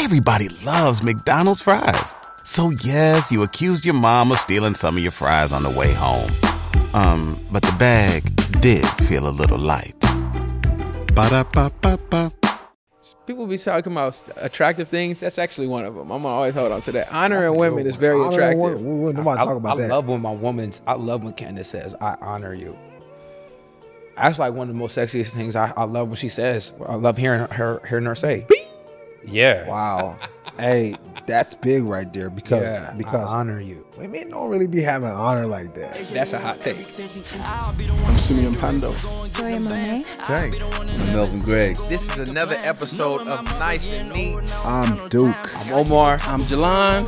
Everybody loves McDonald's fries. So yes, you accused your mom of stealing some of your fries on the way home. Um, but the bag did feel a little light. Ba-da-ba-ba-ba. People be talking about attractive things. That's actually one of them. I'm gonna always hold on to that. Honoring women is very attractive. Nobody I, talk about I that. love when my woman's. I love when Candace says, "I honor you." That's like one of the most sexiest things. I, I love when she says. I love hearing her hearing her say. Yeah. Wow. hey, that's big right there because Yeah. because I honor you. women don't really be having honor like that. That's a hot take. I'm Simeon Pando. Victoria Monet. I'm Melvin Gregg. This is another episode of Nice and Neat. I'm Duke. I'm Omar. I'm Jalon.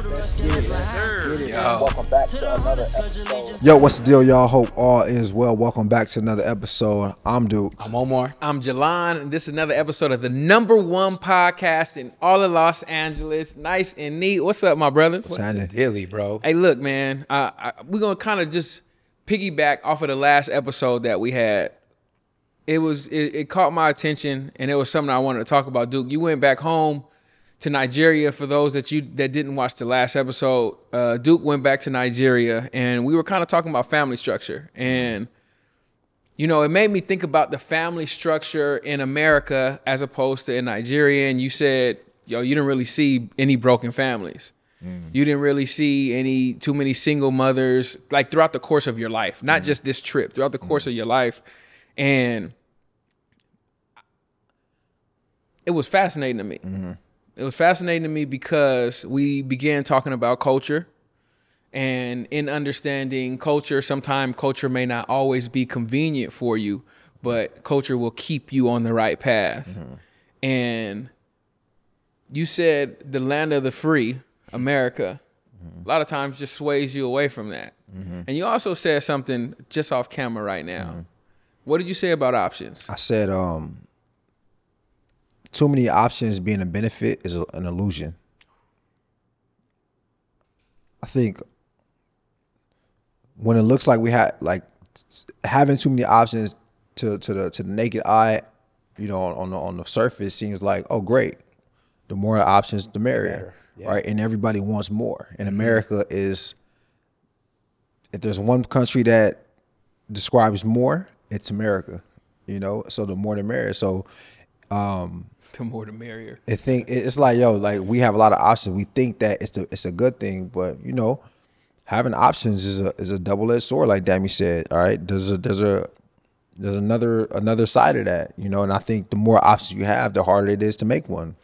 Yo, what's the deal, y'all? Hope all is well. Welcome back to another episode. I'm Duke. I'm Omar. I'm Jalon, and this is another episode of the number one podcast in all of Los Angeles. Nice and neat. What's up, my brothers? Sandy. Dilly, bro. Hey, look, man. I, I, we're gonna kind of just piggyback off of the last episode that we had. It was it, it caught my attention, and it was something I wanted to talk about. Duke, you went back home to Nigeria. For those that you that didn't watch the last episode, uh, Duke went back to Nigeria, and we were kind of talking about family structure and you know, it made me think about the family structure in America as opposed to in Nigeria. And you said, yo, you didn't really see any broken families. Mm. You didn't really see any too many single mothers like throughout the course of your life, not mm. just this trip, throughout the course mm. of your life. And it was fascinating to me. Mm-hmm. It was fascinating to me because we began talking about culture. And in understanding culture sometimes culture may not always be convenient for you but culture will keep you on the right path. Mm-hmm. And you said the land of the free america a lot of times just sways you away from that. And you also said something just off camera right now. What did you say about options? I said, um, too many options being a benefit is a, an illusion. I think when it looks like we had like having too many options to to the to the naked eye, you know, on, on the on the surface seems like oh great, the more options the merrier, right? And everybody wants more. And America is if there's one country that describes more, it's America. You know, so the more the merrier. So um, the more the merrier I think it's like yo, like we have a lot of options. We think that it's a it's a good thing, but you know, having options is a is a double edged sword, like Dammy said. All right, there's a there's a there's another another side of that, you know. And I think the more options you have, the harder it is to make one.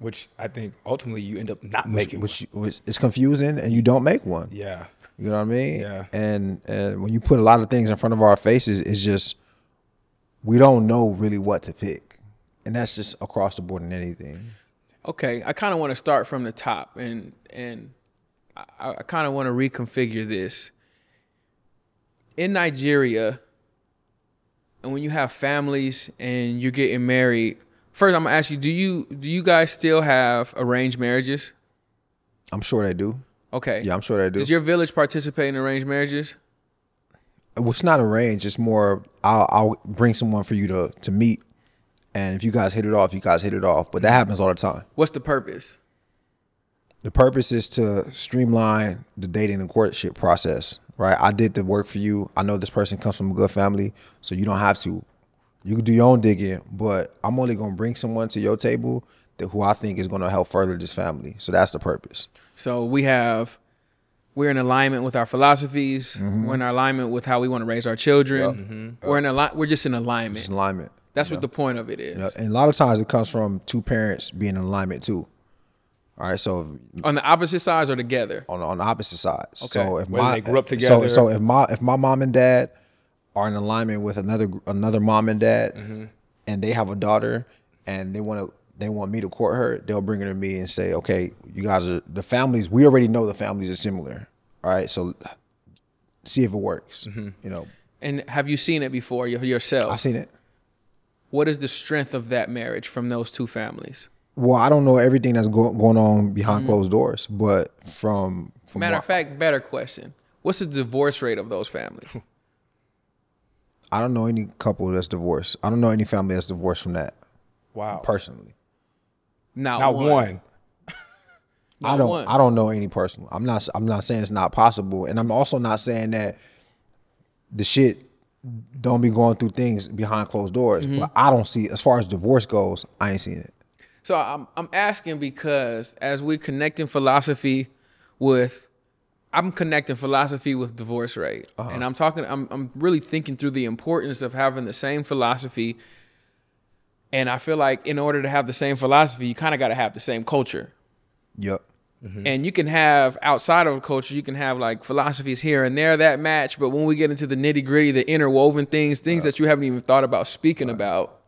Which I think ultimately you end up not making. Which, which is confusing, and you don't make one. yeah. You know what I mean? Yeah. And and when you put a lot of things in front of our faces, it's just we don't know really what to pick, and that's just across the board in anything. okay i kind of want to start from the top and and i, I kind of want to reconfigure this in nigeria and when you have families and you're getting married first i'm gonna ask you do you do you guys still have arranged marriages I'm sure they do. okay Yeah, I'm sure they do. does your village participate in arranged marriages Well, it's not arranged. It's more I'll I'll bring someone for you to to meet, and if you guys hit it off, you guys hit it off. But that happens all the time. what's the purpose The purpose is to streamline the dating and courtship process. Right? I did the work for you. I know this person comes from a good family, so you don't have to. You can do your own digging, but I'm only gonna bring someone to your table that who I think is gonna help further this family. So that's the purpose. So we have we're in alignment with our philosophies. Mm-hmm. We're in alignment with how we want to raise our children. We're in ali- We're just in alignment. It's alignment. That's what the point of it is. Yeah, And a lot of times it comes from two parents being in alignment too. All right, so On the opposite sides or together. on on the opposite sides. Okay. So if Whether my they grew up together. So, so if my if my mom and dad are in alignment with another another mom and dad, Mm-hmm. and they have a daughter, and they want to they want me to court her, they'll bring her to me and say, okay, you guys are the families. We already know the families are similar. All right, so see if it works. Mm-hmm. You know, And have you seen it before yourself? I've seen it. What is the strength of that marriage from those two families? Well, I don't know everything that's go- going on behind closed doors, but from from Matter of fact, better question. What's the divorce rate of those families? I don't know any couple that's divorced. I don't know any family that's divorced from that Wow. personally. Not, Not one. one. I don't one. I don't know any personal. I'm not I'm not saying it's not possible, and I'm also not saying that the shit don't be going through things behind closed doors. Mm-hmm. But I don't see as far as divorce goes, I ain't seen it. So I'm I'm asking because as we're connecting philosophy with I'm connecting philosophy with divorce rate. Uh-huh. And I'm talking I'm I'm really thinking through the importance of having the same philosophy. And I feel like in order to have the same philosophy, you kind of got to have the same culture. Yep. Mm-hmm. And you can have outside of a culture, you can have like philosophies here and there that match. But when we get into the nitty gritty, the interwoven things, things that you haven't even thought about speaking about,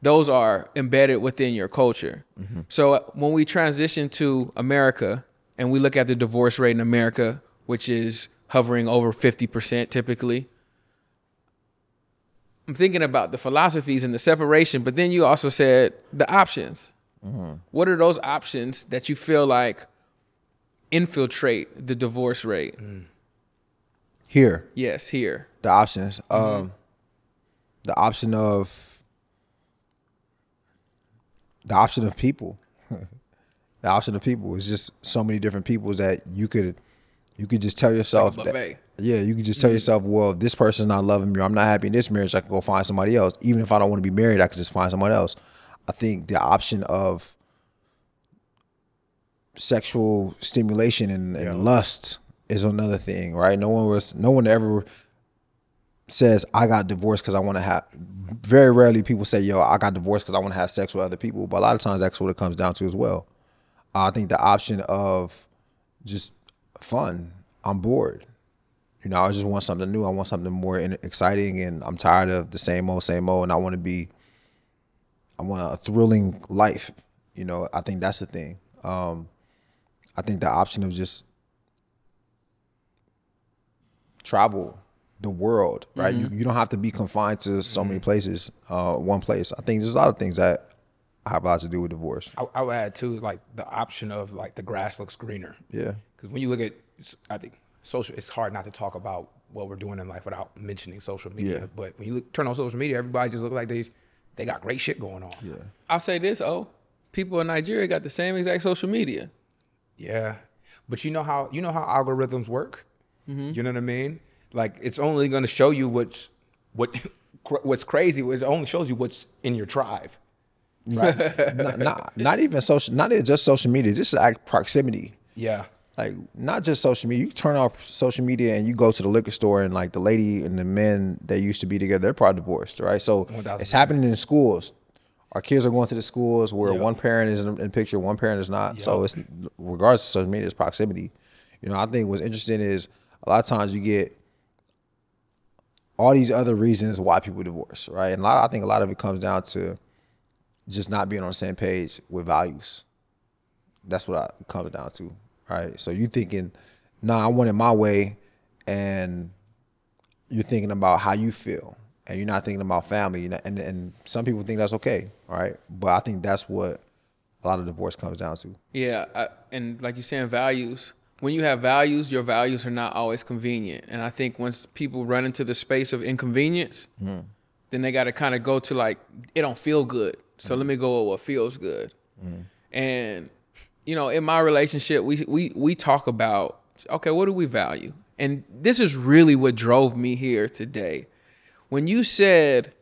those are embedded within your culture. Mm-hmm. So uh, when we transition to America and we look at the divorce rate in America, which is hovering over 50% typically, I'm thinking about the philosophies and the separation, but then you also said the options. What are those options that you feel like infiltrate the divorce rate? Here, Yes, here. the options. Mm-hmm. Um the option of the option of people. The option of people is just so many different people that you could you could just tell yourself that- yeah, you could just tell mm-hmm. yourself, well, this person's not loving me, or I'm not happy in this marriage, I can go find somebody else. Even if I don't want to be married, I could just find someone else. I think the option of sexual stimulation and, and lust is another thing, right? No one was no one ever says I got divorced because I want to have. Very rarely people say, "Yo, I got divorced because I want to have sex with other people." But a lot of times, that's what it comes down to as well. I think the option of just fun. I'm bored. You know, I just want something new. I want something more in- exciting, and I'm tired of the same old, same old. And I want to be. I want a thrilling life. You know, I think that's the thing. Um, I think the option of just travel the world, right? You, you don't have to be confined to so many places, uh, one place. I think there's a lot of things that have a lot to do with divorce. I, I would add too, like the option of like the grass looks greener. Yeah. Because when you look at, I think social, it's hard not to talk about what we're doing in life without mentioning social media. Yeah. But when you look, turn on social media, everybody just look like they they got great shit going on. Yeah. I'll say this, oh, people in Nigeria got the same exact social media. Yeah. But you know how you know how algorithms work. Mm-hmm. You know what I mean? Like it's only going to show you what's what what's crazy. It only shows you what's in your tribe. not, not, not even social, not even just social media, just like proximity. Yeah. Like not just social media. You turn off social media and you go to the liquor store and like the lady and the men that used to be together, they're probably divorced, right? So 1000%. it's happening in schools. Our kids are going to the schools where one parent is in the picture, one parent is not. So it's regardless of social media, it's proximity. You know, I think what's interesting is a lot of times you get all these other reasons why people divorce, right? And a lot, I think a lot of it comes down to just not being on the same page with values. That's what I, it comes down to, right? So you thinking, nah, I want it my way, and you're thinking about how you feel, and you're not thinking about family. And and, and some people think that's okay, right? But I think that's what a lot of divorce comes down to. Yeah, I, and like you're saying, values. When you have values, your values are not always convenient. And I think once people run into the space of inconvenience, mm-hmm. then they got to kind of go to like, it don't feel good. So let me go with what feels good. Mm. And you know, in my relationship, we we we talk about okay, what do we value? And this is really what drove me here today. When you said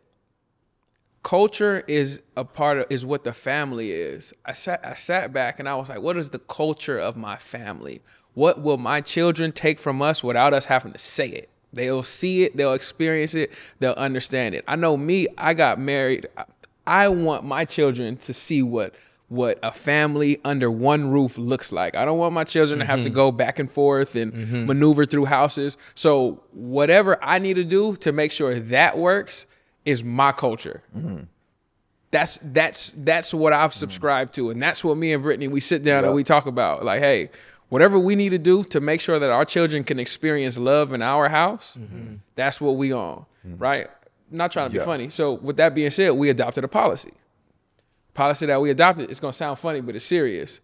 culture is a part of is what the family is. I sat I sat back and I was like, what is the culture of my family? What will my children take from us without us having to say it? They'll see it, they'll experience it, they'll understand it. I know me, I got married. I- want my children to see what what a family under one roof looks like. I don't want my children to have to mm-hmm. go back and forth and mm-hmm. maneuver through houses. So whatever I need to do to make sure that works is my culture. Mm-hmm. That's that's that's what I've subscribed to, and that's what me and Brittany we sit down and we talk about. Like, hey, whatever we need to do to make sure that our children can experience love in our house, that's what we on, right? Not trying to be Yeah. funny. So with that being said, we adopted a policy. Policy that we adopted. It's gonna sound funny, but it's serious.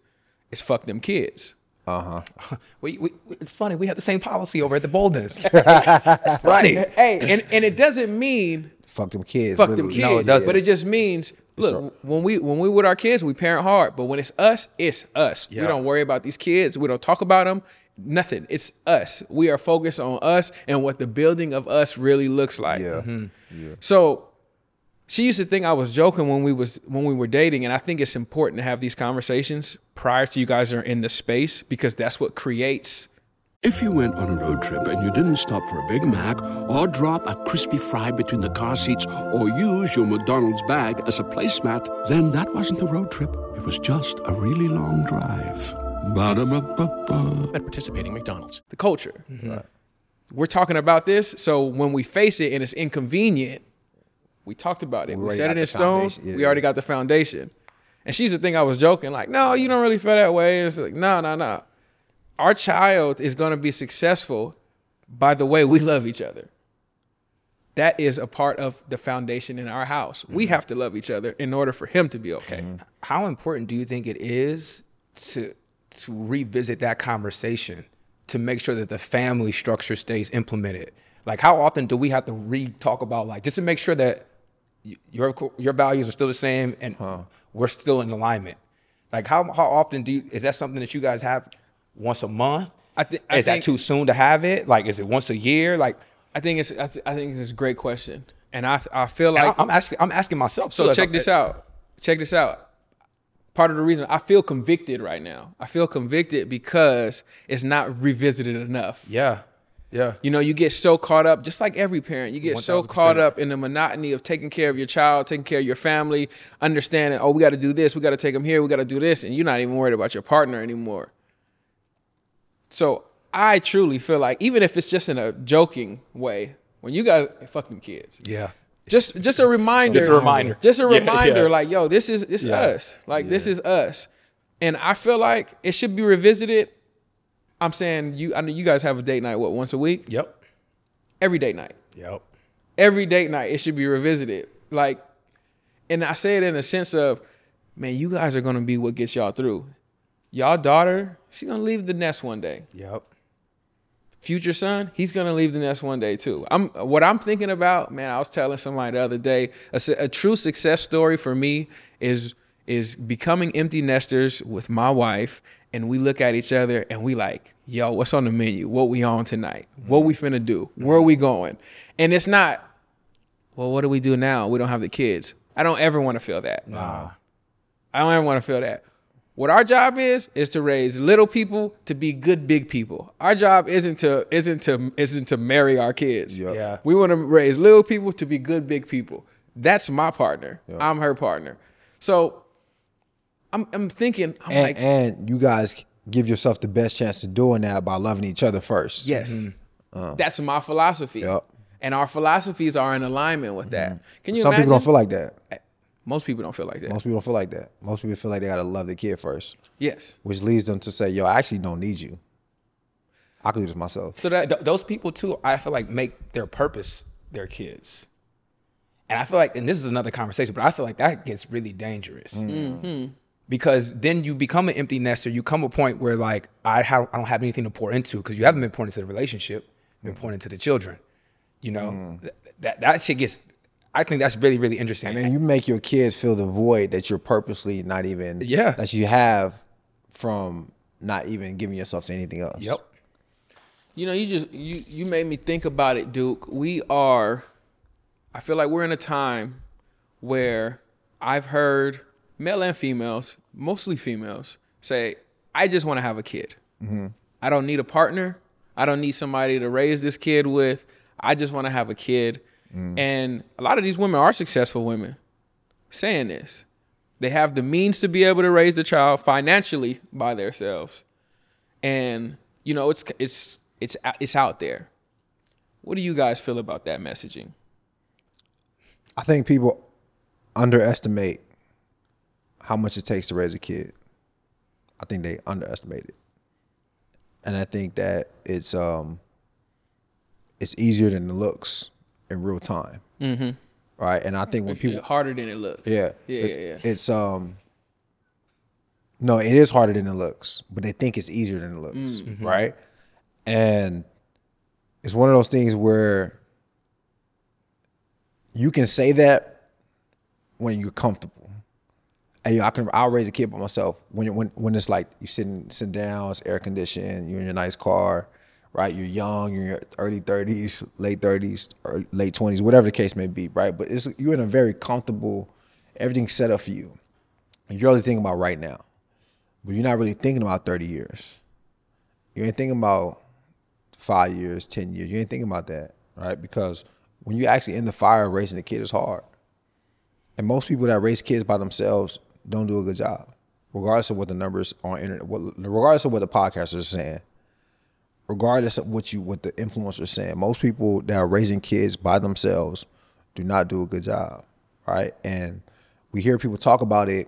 It's fuck them kids. Uh huh. We, we, it's funny. We have the same policy over at the Boldens. it's funny. Hey, and and it doesn't mean Fuck them kids. fuck them kids. No, it doesn't. But it just means Look, when we when we with our kids, we parent hard, but when it's us, it's us. We don't worry about these kids. We don't talk about them. Nothing. It's us. We are focused on us and what the building of us really looks like. Mm-hmm. Yeah. So she used to think I was joking when we was when we were dating, and I think it's important to have these conversations prior to you guys are in the space because that's what creates. If you went on a road trip and you didn't stop for a Big Mac or drop a crispy fry between the car seats or use your McDonald's bag as a placemat, then that wasn't a road trip. It was just a really long drive. Ba-da-ba-ba-ba. at participating McDonald's. the culture. We're talking about this, so when we face it and it's inconvenient, we talked about it. We We, set it in stone. Yeah, we already got the foundation. And she's the thing I was joking, like, no, you don't really feel that way. And it's like, no, no, no. Our child is gonna be successful by the way we love each other. That is a part of the foundation in our house. Mm-hmm. We have to love each other in order for him to be okay. How important do you think it is to to revisit that conversation to make sure that the family structure stays implemented? Like, how often do we have to re-talk about like just to make sure that y- your your values are still the same and we're still in alignment? Like, how how often do you, is that something that you guys have once a month? I thi- I is that too soon to have it? Like, is it once a year? Like, I think it's I, th- I think it's a great question. And I I feel like I- I'm asking I'm asking myself. So as check this out. Check this out. Part of the reason I feel convicted right now. I feel convicted because it's not revisited enough. Yeah, yeah. You know, you get so caught up, just like every parent, you get so 1000%. caught up in the monotony of taking care of your child, taking care of your family, understanding, oh, we got to do this, we got to take them here, we got to do this, and you're not even worried about your partner anymore. So I truly feel like, even if it's just in a joking way, when you got fucking kids, Yeah. Just just a reminder. Just a reminder. Just a reminder. yeah. Like, yo, this is this Yeah. us. Like this is us. And I feel like it should be revisited. I'm saying you I know you guys have a date night, what, once a week? Yep. Every date night. Yep. Every date night, it should be revisited. Like, and I say it in a sense of, man, you guys are gonna be what gets y'all through. Y'all daughter, she's gonna leave the nest one day Yep. Future son, he's gonna leave the nest one day too. I'm what I'm thinking about, man. I was telling somebody the other day, a, a true success story for me is is becoming empty nesters with my wife, and we look at each other and we like, yo, what's on the menu? What we on tonight? What we finna do? Where are we going? And it's not, well, what do we do now? We don't have the kids. I don't ever want to feel that. Nah. I don't ever want to feel that. What our job is is to raise little people to be good big people. Our job isn't to isn't to isn't to marry our kids. Yep. Yeah. We want to raise little people to be good big people. That's my partner. I'm her partner. So I'm I'm thinking I'm And, like and you guys give yourself the best chance to doing that by loving each other first. yes. Mm-hmm. Uh-huh. That's my philosophy. Yep. And our philosophies are in alignment with that. Mm-hmm. Can you Some imagine? people don't feel like that. Most people don't feel like that. Most people don't feel like that. Most people feel like they gotta love the kid first, yes. which leads them to say, "Yo, I actually don't need you. I can do this myself." So that Th- those people too, I feel like make their purpose their kids. And I feel like, and this is another conversation, but I feel like that gets really dangerous. Mm. Mm-hmm. Because then you become an empty nester. You come a point where like I have, I don't have anything to pour into because you haven't been pouring into the relationship, you've been mm. pouring into the children. You know, mm. Th- that that shit gets. I think that's really really interesting. And then you make your kids feel the void that you're purposely not even Yeah. that you have from not even giving yourself to anything else. yep. You know, you just you you made me think about it, Duke. We are I feel like we're in a time where I've heard male and females, mostly females, say, I just want to have a kid. Mm-hmm. I don't need a partner. I don't need somebody to raise this kid with. I just want to have a kid. And a lot of these women are successful women saying this. They have the means to be able to raise the child financially by themselves and you know it's it's it's it's out there. What do you guys feel about that messaging? I think people underestimate how much it takes to raise a kid. I think they underestimate it. And I think that it's um it's easier than it looks in real time. Mm-hmm. Right. And I think when people harder than it looks. Yeah. yeah, It's- yeah, yeah. It's um no, it is harder than it looks, but they think it's easier than it looks, Mm-hmm. right? And it's one of those things where you can say that when you're comfortable. Hey, yo, I can I'll raise a kid by myself when when when it's like you sitting sitting down, it's air conditioned, you're in your nice car, right? You're young, you're in your early thirties, late thirties, or late twenties, whatever the case may be, right? But it's you're in a very comfortable, everything's set up for you. And you're only thinking about right now. But you're not really thinking about 30 years. You ain't thinking about five years, 10 years. You ain't thinking about that, right? Because when you're actually in the fire raising a kid is hard. And most people that raise kids by themselves don't do a good job, regardless of what the numbers on internet, regardless of what the podcasters are saying, regardless of what you what the influencers saying. Most people that are raising kids by themselves do not do a good job, right? And we hear people talk about it.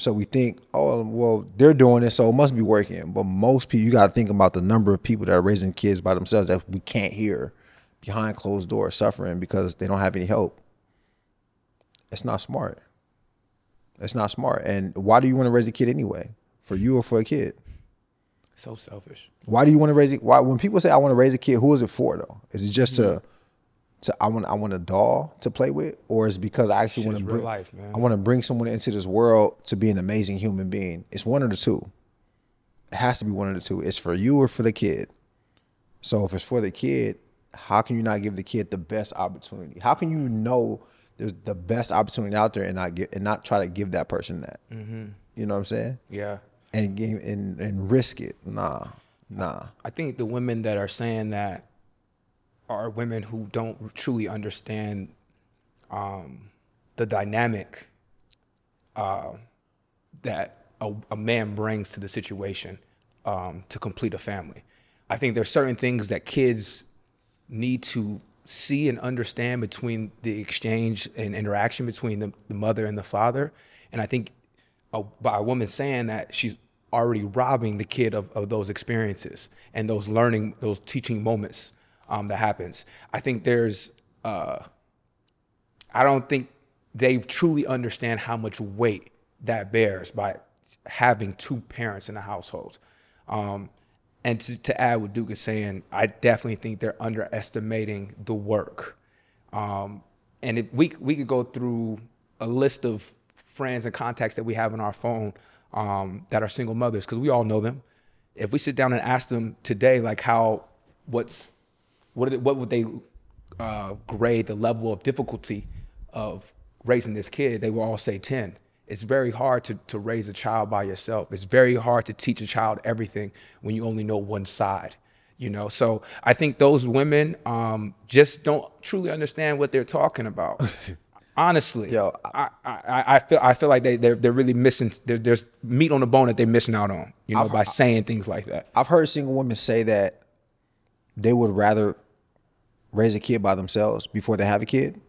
So we think, oh, well, they're doing it, so it must be working. But most people, you got to think about the number of people that are raising kids by themselves that we can't hear behind closed doors suffering because they don't have any help. It's not smart. It's not smart. And why do you want to raise a kid anyway? For you or for a kid? So selfish. Why do you want to raise it? Why when people say I want to raise a kid, who is it for though? Is it just to mm-hmm. to I want I want a doll to play with, or is it because I actually want to bring life, man. I want to bring someone into this world to be an amazing human being? It's one of the two. It has to be one of the two. It's for you or for the kid. So if it's for the kid, how can you not give the kid the best opportunity? How can you know there's the best opportunity out there and not get and not try to give that person that? Mm-hmm. You know what I'm saying? Yeah. And give and and risk it. Nah, nah. I think the women that are saying that are women who don't truly understand um, the dynamic uh, that a, a man brings to the situation um, to complete a family. I think there's certain things that kids need to see and understand between the exchange and interaction between the, the mother and the father. And I think a, by a woman saying that she's already robbing the kid of, of those experiences and those learning, those teaching moments um, that happens. I think there's, uh, I don't think they truly understand how much weight that bears by having two parents in the household. Um, and to, to add what Duke is saying, I definitely think they're underestimating the work. Um, and if we we could go through a list of friends and contacts that we have on our phone um, that are single mothers because we all know them. If we sit down and ask them today, like how what's what what would they uh, grade the level of difficulty of raising this kid? They will all say ten. It's very hard to, to raise a child by yourself. It's very hard to teach a child everything when you only know one side you know so i think those women um, just don't truly understand what they're talking about honestly Yo, I, I, I feel i feel like they, they're, they're really missing there, there's meat on the bone that they're missing out on you know by saying things like that I've heard single women say that they would rather raise a kid by themselves before they have a kid,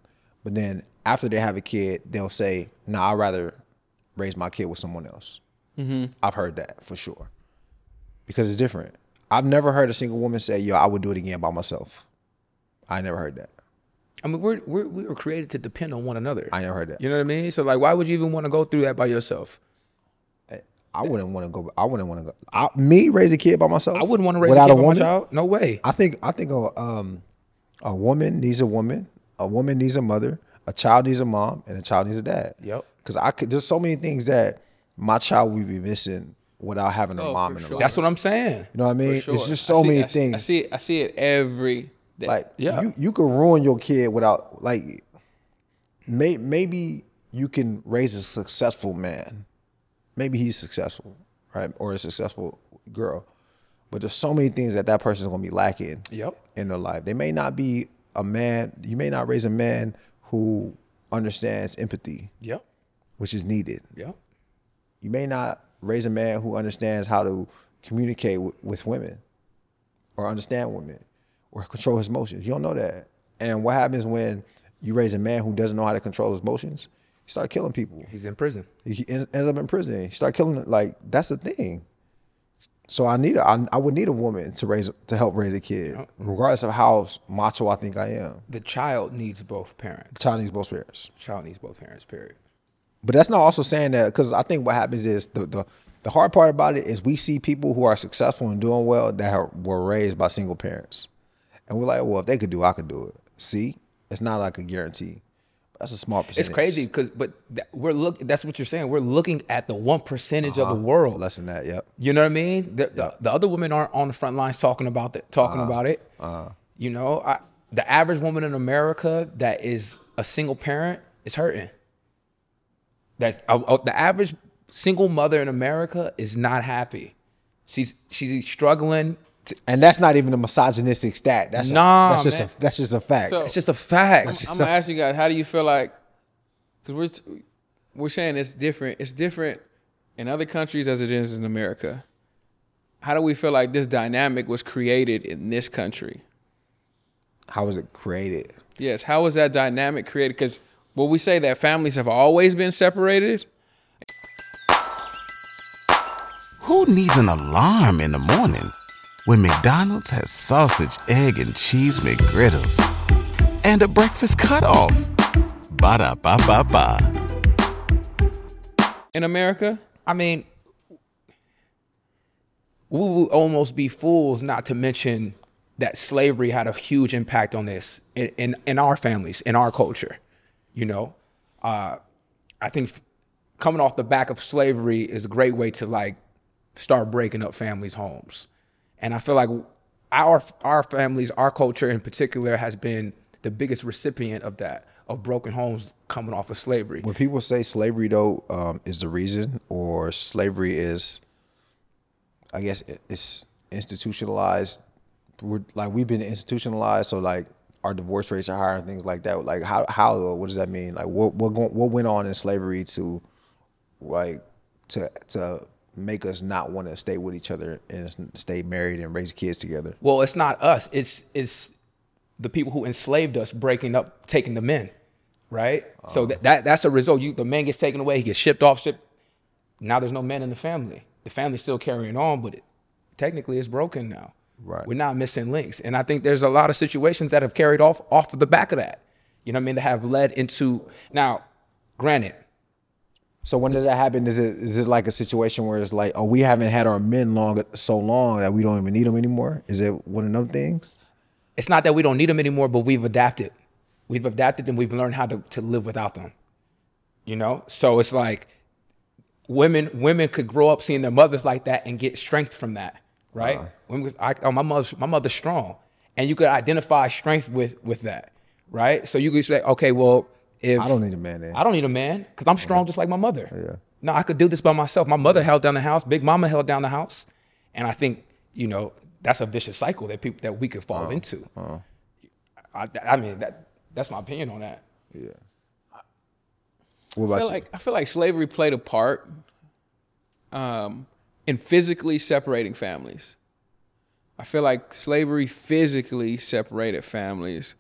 but then after they have a kid, they'll say, "Nah, I'd rather raise my kid with someone else." Mm-hmm. I've heard that for sure because it's different. I've never heard a single woman say, "Yo, I would do it again by myself." I never heard that. I mean we're, we're we were created to depend on one another I never heard that. you know what i mean so like why would you even want to go through that by yourself I wouldn't want to go. I wouldn't want to go. I, me raise a kid by myself. i wouldn't want to raise without a kid by my woman. child no way I think I think a um a woman needs a woman, a woman needs a mother, a child needs a mom, and a child needs a dad. Yep. Because I could there's so many things that my child would be missing without having a Oh, mom for in her sure. life. that's what i'm saying you know what I mean? For It's just so see- many I see- things. I see it. I see it every day. Like Yeah. you you can ruin your kid without like may, maybe you can raise a successful man. Maybe he's successful, right? Or a successful girl. But there's so many things that that person is going to be lacking Yep. in their life. They may not be a man, you may not raise a man who understands empathy, yep which is needed. yep You may not raise a man who understands how to communicate w- with women or understand women or control his emotions. You don't know that. And what happens when you raise a man who doesn't know how to control his emotions? He start killing people. he's in prison He ends ends up in prison. He start killing like that's the thing. So I need a, I, I would need a woman to raise to help raise a kid, regardless of how macho I think I am. the child needs both parents The Child needs both parents. The child needs both parents period But that's not also saying that because I think what happens is the, the the hard part about it is we see people who are successful and doing well that are, were raised by single parents, and we're like, well, if they could do, it, I could do it. See, it's not like a guarantee. That's a small percentage. It's crazy because, but that, we're look. That's what you're saying. We're looking at the one percentage of the uh-huh. world. Less than that. Yep. You know what I mean? The, the, the other women aren't on the front lines talking about that, talking uh-huh. about it. Uh-huh. You know, I, the average woman in America that is a single parent is hurting. That's the average single mother in America is not happy. She's she's struggling. To, And that's not even a misogynistic stat. That's Nah, a, that's just man. a that's just a fact. So- it's just a fact. I'm gonna ask you guys, how do you feel like? Because we're we're saying it's different. It's different in other countries as it is in America. How do we feel like this dynamic was created in this country? How was it created? Yes, how was that dynamic created? Because will we say that families have always been separated? Who needs an alarm in the morning when McDonald's has sausage, egg, and cheese McGriddles and a breakfast cutoff? Ba da ba ba ba. In America, I mean, we would almost be fools not to mention that slavery had a huge impact on this in, in, in our families, in our culture. You know, uh, I think f- coming off the back of slavery is a great way to like start breaking up families' homes. And I feel like our our families, our culture in particular, has been the biggest recipient of that, of broken homes coming off of slavery. When people say slavery though um, is the reason, or slavery is, I guess it's institutionalized. We're, like we've been institutionalized, so like our divorce rates are higher and things like that. Like how how? What does that mean? Like what what what went on in slavery to, like, to to make us not want to stay with each other and stay married and raise kids together? Well, it's not us. It's it's the people who enslaved us breaking up, taking the men, right? so uh-huh. that, that that's a result. You the man gets taken away, he gets shipped off, shipped. Now there's no men in the family. The family's still carrying on, but it, technically it's broken now. Right. We're not missing links, and I think there's a lot of situations that have carried off off of the back of that. You know what I mean? That have led into now. Granted, So when does that happen? Is it is this like a situation where it's like, oh, we haven't had our men long so long that we don't even need them anymore? Is it one of them things? it's not that we don't need them anymore, but we've adapted. We've adapted and we've learned how to, to live without them. You know? So it's like women women could grow up seeing their mothers like that and get strength from that, right? Uh-huh. Women, I, oh, my mother's my mother's strong, and you could identify strength with with that, right? So you could say, okay, well, if I don't need a man then. I don't need a man because I'm strong just like my mother. Yeah. No, I could do this by myself. My mother held down the house. Big Mama held down the house, and I think you know that's a vicious cycle that people that we could fall into. Uh I, I mean that that's my opinion on that. Yeah. What I about feel you? like I feel like slavery played a part um, in physically separating families. I feel like slavery physically separated families.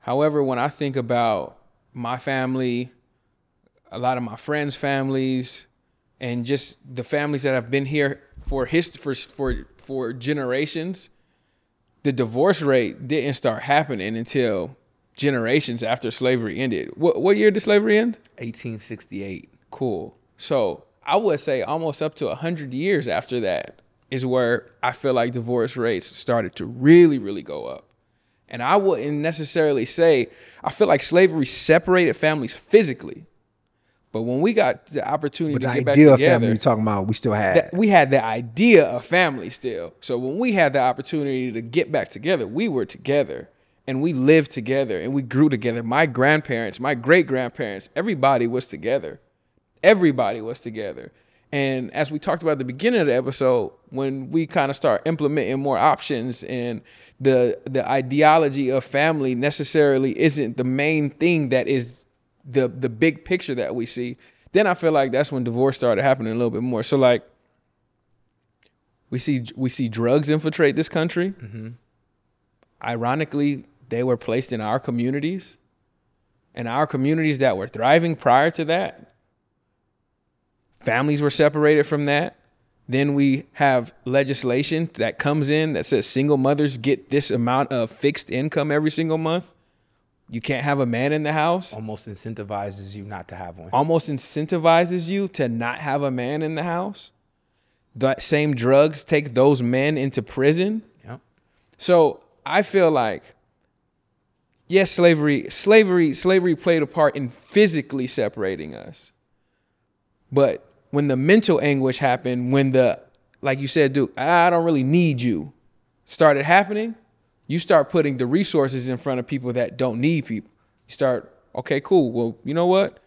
However, when I think about my family, a lot of my friends' families, and just the families that have been here for hist- for for for generations, the divorce rate didn't start happening until generations after slavery ended. What what year did slavery end? 1868. Cool. So I would say almost up to 100 years after that is where I feel like divorce rates started to really, really go up. And I wouldn't necessarily say, I feel like slavery separated families physically. But when we got the opportunity But to the get back idea of together, family you're talking about, we still had. that we had the idea of family still. So when we had the opportunity to get back together, we were together and we lived together and we grew together. My grandparents, my great grandparents, everybody was together. Everybody was together. And as we talked about at the beginning of the episode, when we kind of start implementing more options and the the ideology of family necessarily isn't the main thing that is the the big picture that we see, then I feel like that's when divorce started happening a little bit more. So like we see we see drugs infiltrate this country. Mm-hmm. Ironically, they were placed in our communities, and our communities that were thriving prior to that. Families were separated from that. Then we have legislation that comes in that says single mothers get this amount of fixed income every single month. You can't have a man in the house Almost incentivizes you not to have one. almost incentivizes you to not have a man in the house. That same drugs take those men into prison. Yep. So I feel like yes, slavery, slavery, slavery played a part in physically separating us. But when the mental anguish happened, when the, like you said, Duke, I don't really need you, started happening, you start putting the resources in front of people that don't need people. You start, okay, cool. Well, you know what?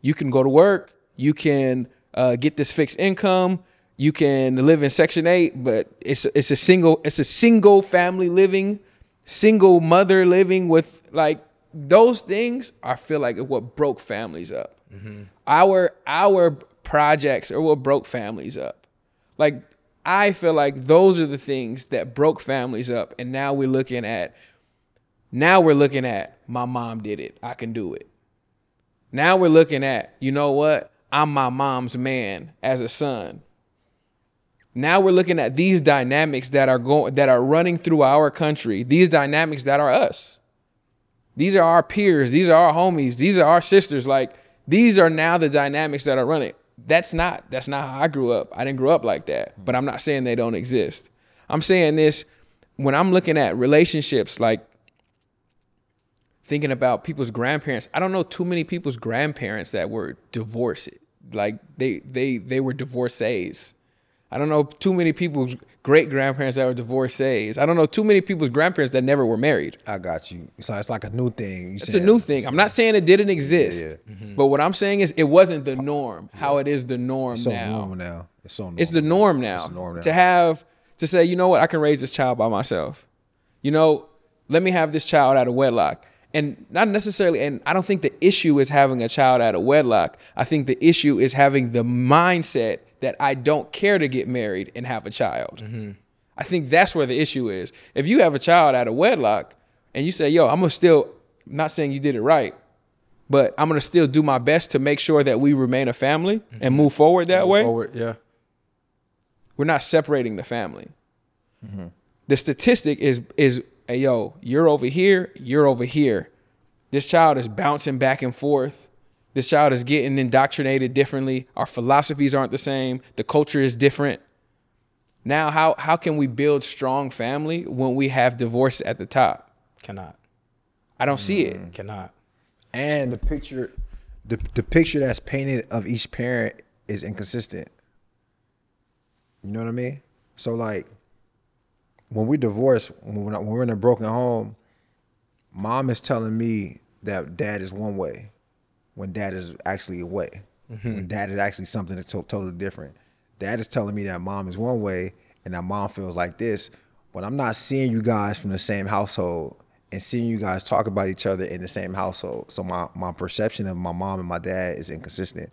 You can go to work. You can uh, get this fixed income. You can live in Section Eight, but it's it's a single it's a single family living, single mother living with like those things. I feel like what broke families up. Our our projects are what broke families up. Like I feel like those are the things that broke families up, and now we're looking at now we're looking at my mom did it. I can do it. Now we're looking at, you know what? I'm my mom's man as a son. Now we're looking at these dynamics that are going that are running through our country. These dynamics that are us. These are our peers, these are our homies, these are our sisters like these are now the dynamics that are running. That's not that's not how I grew up. I didn't grow up like that, but I'm not saying they don't exist. I'm saying this when I'm looking at relationships like thinking about people's grandparents. I don't know too many people's grandparents that were divorced. Like they they they were divorcees. I don't know too many people's great grandparents that were divorcees. I don't know too many people's grandparents that never were married. I got you. So it's like a new thing. You It's saying- a new thing. I'm not saying it didn't exist, Yeah, mm-hmm. but what I'm saying is it wasn't the norm. How it is the norm It's so now. normal now. It's so normal. It's the norm now. It's the norm now. To have to say, you know what, I can raise this child by myself. You know, let me have this child out of wedlock. And not necessarily, and I don't think the issue is having a child out of wedlock. I think the issue is having the mindset that I don't care to get married and have a child. Mm-hmm. I think that's where the issue is. If you have a child out of wedlock and you say, yo, I'm gonna still, I'm not saying you did it right, but I'm gonna still do my best to make sure that we remain a family and move forward that way Forward, yeah. we're not separating the family. The statistic is is hey, yo, you're over here, you're over here. This child is bouncing back and forth. This child is getting indoctrinated differently. Our philosophies aren't the same. The culture is different. Now, how how can we build strong family when we have divorce at the top? Cannot. I don't see it. Mm. Cannot. and the picture, the the picture that's painted of each parent is inconsistent. You know what I mean? So like, when we divorce, when we're, not, when we're in a broken home, mom is telling me that dad is one way, when dad is actually a way. When dad is actually something that's to- totally different. Dad is telling me that mom is one way and that mom feels like this, but I'm not seeing you guys from the same household and seeing you guys talk about each other in the same household. So my, my perception of my mom and my dad is inconsistent,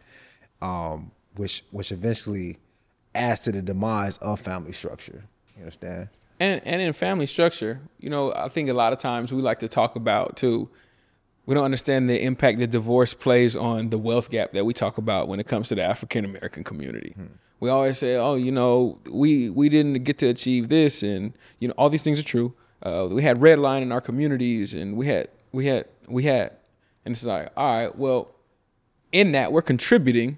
um, which which eventually adds to the demise of family structure. You understand? and and in family structure, you know, I think a lot of times we like to talk about too. We don't understand the impact that divorce plays on the wealth gap that we talk about when it comes to the African American community. We always say, "Oh, you know, we we didn't get to achieve this," and you know, all these things are true. Uh, we had red line in our communities, and we had we had we had, and it's like, all right, well, in that we're contributing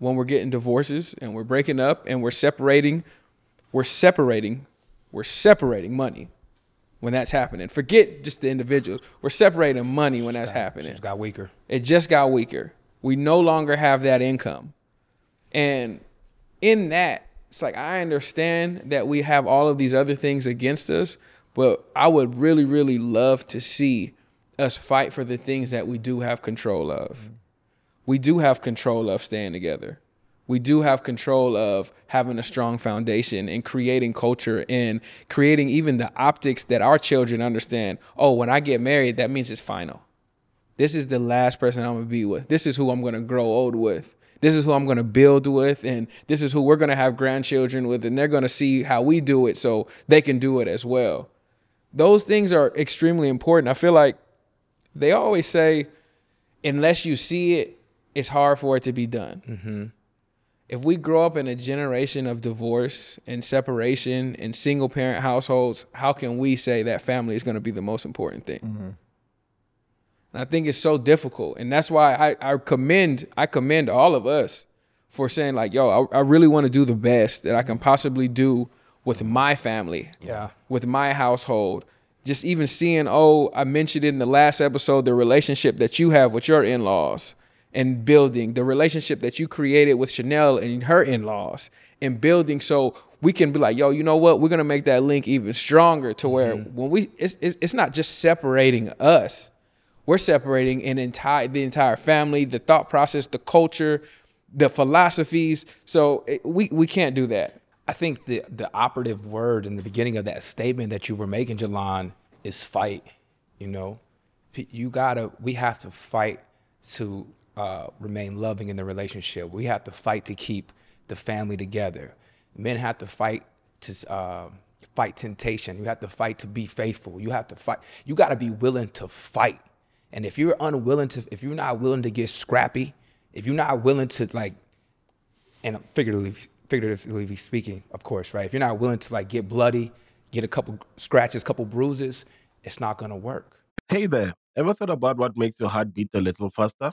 when we're getting divorces and we're breaking up and we're separating we're separating we're separating money when that's happening. Forget just the individuals. We're separating money when that's happening It Just got weaker. it just got weaker. We no longer have that income. And in that it's like i understand that we have all of these other things against us but i would really really love to see us fight for the things that we do have control of. Mm. We do have control of staying together. We do have control of having a strong foundation and creating culture and creating even the optics that our children understand. Oh, when I get married, that means it's final. This is the last person I'm gonna be with. This is who I'm gonna grow old with. This is who I'm gonna build with, and this is who we're gonna have grandchildren with, and they're gonna see how we do it so they can do it as well. Those things are extremely important. I feel like they always say, unless you see it, it's hard for it to be done. Mm-hmm. If we grow up in a generation of divorce and separation and single parent households, how can we say that family is going to be the most important thing? Mm-hmm. And I think it's so difficult, and that's why I, I commend I commend all of us for saying like, yo, I, I really want to do the best that I can possibly do with my family, Yeah. with my household. just even seeing, oh, I mentioned in the last episode the relationship that you have with your in laws and building the relationship that you created with Chanel and her in laws and building so we can be like, yo, you know what? We're gonna make that link even stronger to where mm-hmm. when we it's, it's it's not just separating us, we're separating an entire the entire family, the thought process, the culture, the philosophies. So it, we we can't do that. I think the the operative word in the beginning of that statement that you were making, Jalon, is fight. You know, you gotta. We have to fight to uh, remain loving in the relationship. We have to fight to keep the family together. Men have to fight to uh, fight temptation. You have to fight to be faithful. You have to fight. You got to be willing to fight. And if you're unwilling to, if you're not willing to get scrappy, if you're not willing to like and figuratively, figuratively speaking, of course, right? If you're not willing to like get bloody, get a couple scratches, couple bruises, it's not gonna work. Hey there, ever thought about what makes your heart beat a little faster?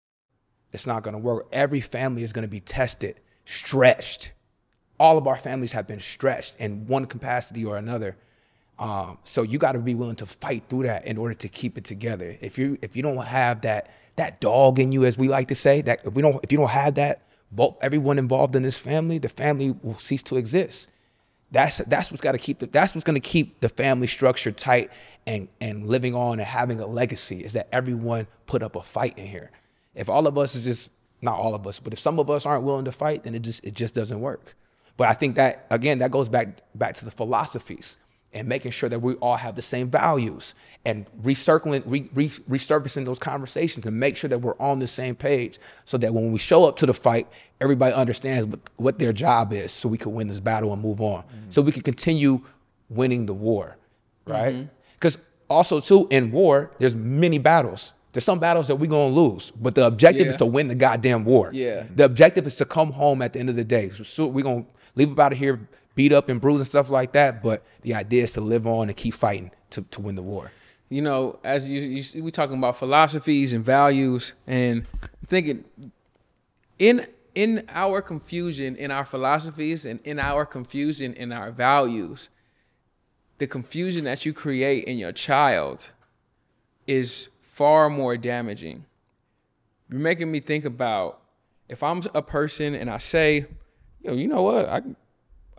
It's not gonna work. Every family is gonna be tested, stretched. All of our families have been stretched in one capacity or another. Um, so you got to be willing to fight through that in order to keep it together. If you if you don't have that that dog in you, as we like to say, that if we don't if you don't have that, both everyone involved in this family, the family will cease to exist. That's that's what's got to keep the, that's what's going to keep the family structure tight and and living on and having a legacy is that everyone put up a fight in here. If all of us is just not all of us, but if some of us aren't willing to fight, then it just it just doesn't work. But I think that again that goes back back to the philosophies and making sure that we all have the same values and recircling, re, re, resurfacing those conversations and make sure that we're on the same page so that when we show up to the fight, everybody understands what, what their job is so we can win this battle and move on. Mm-hmm. So we can continue winning the war, right? Mm-hmm. Because also too, in war, there's many battles. There's some battles that we're gonna lose, but the objective is to win the goddamn war. Yeah. The objective is to come home at the end of the day. So, so we're gonna leave up out of here beat up and bruised and stuff like that. But the idea is to live on and keep fighting to, to win the war. you know, as you, you see, we talking about philosophies and values, and I'm thinking in in our confusion in our philosophies and in our confusion in our values, the confusion that you create in your child is far more damaging. You're making me think about if I'm a person and I say, yo, you know what, I,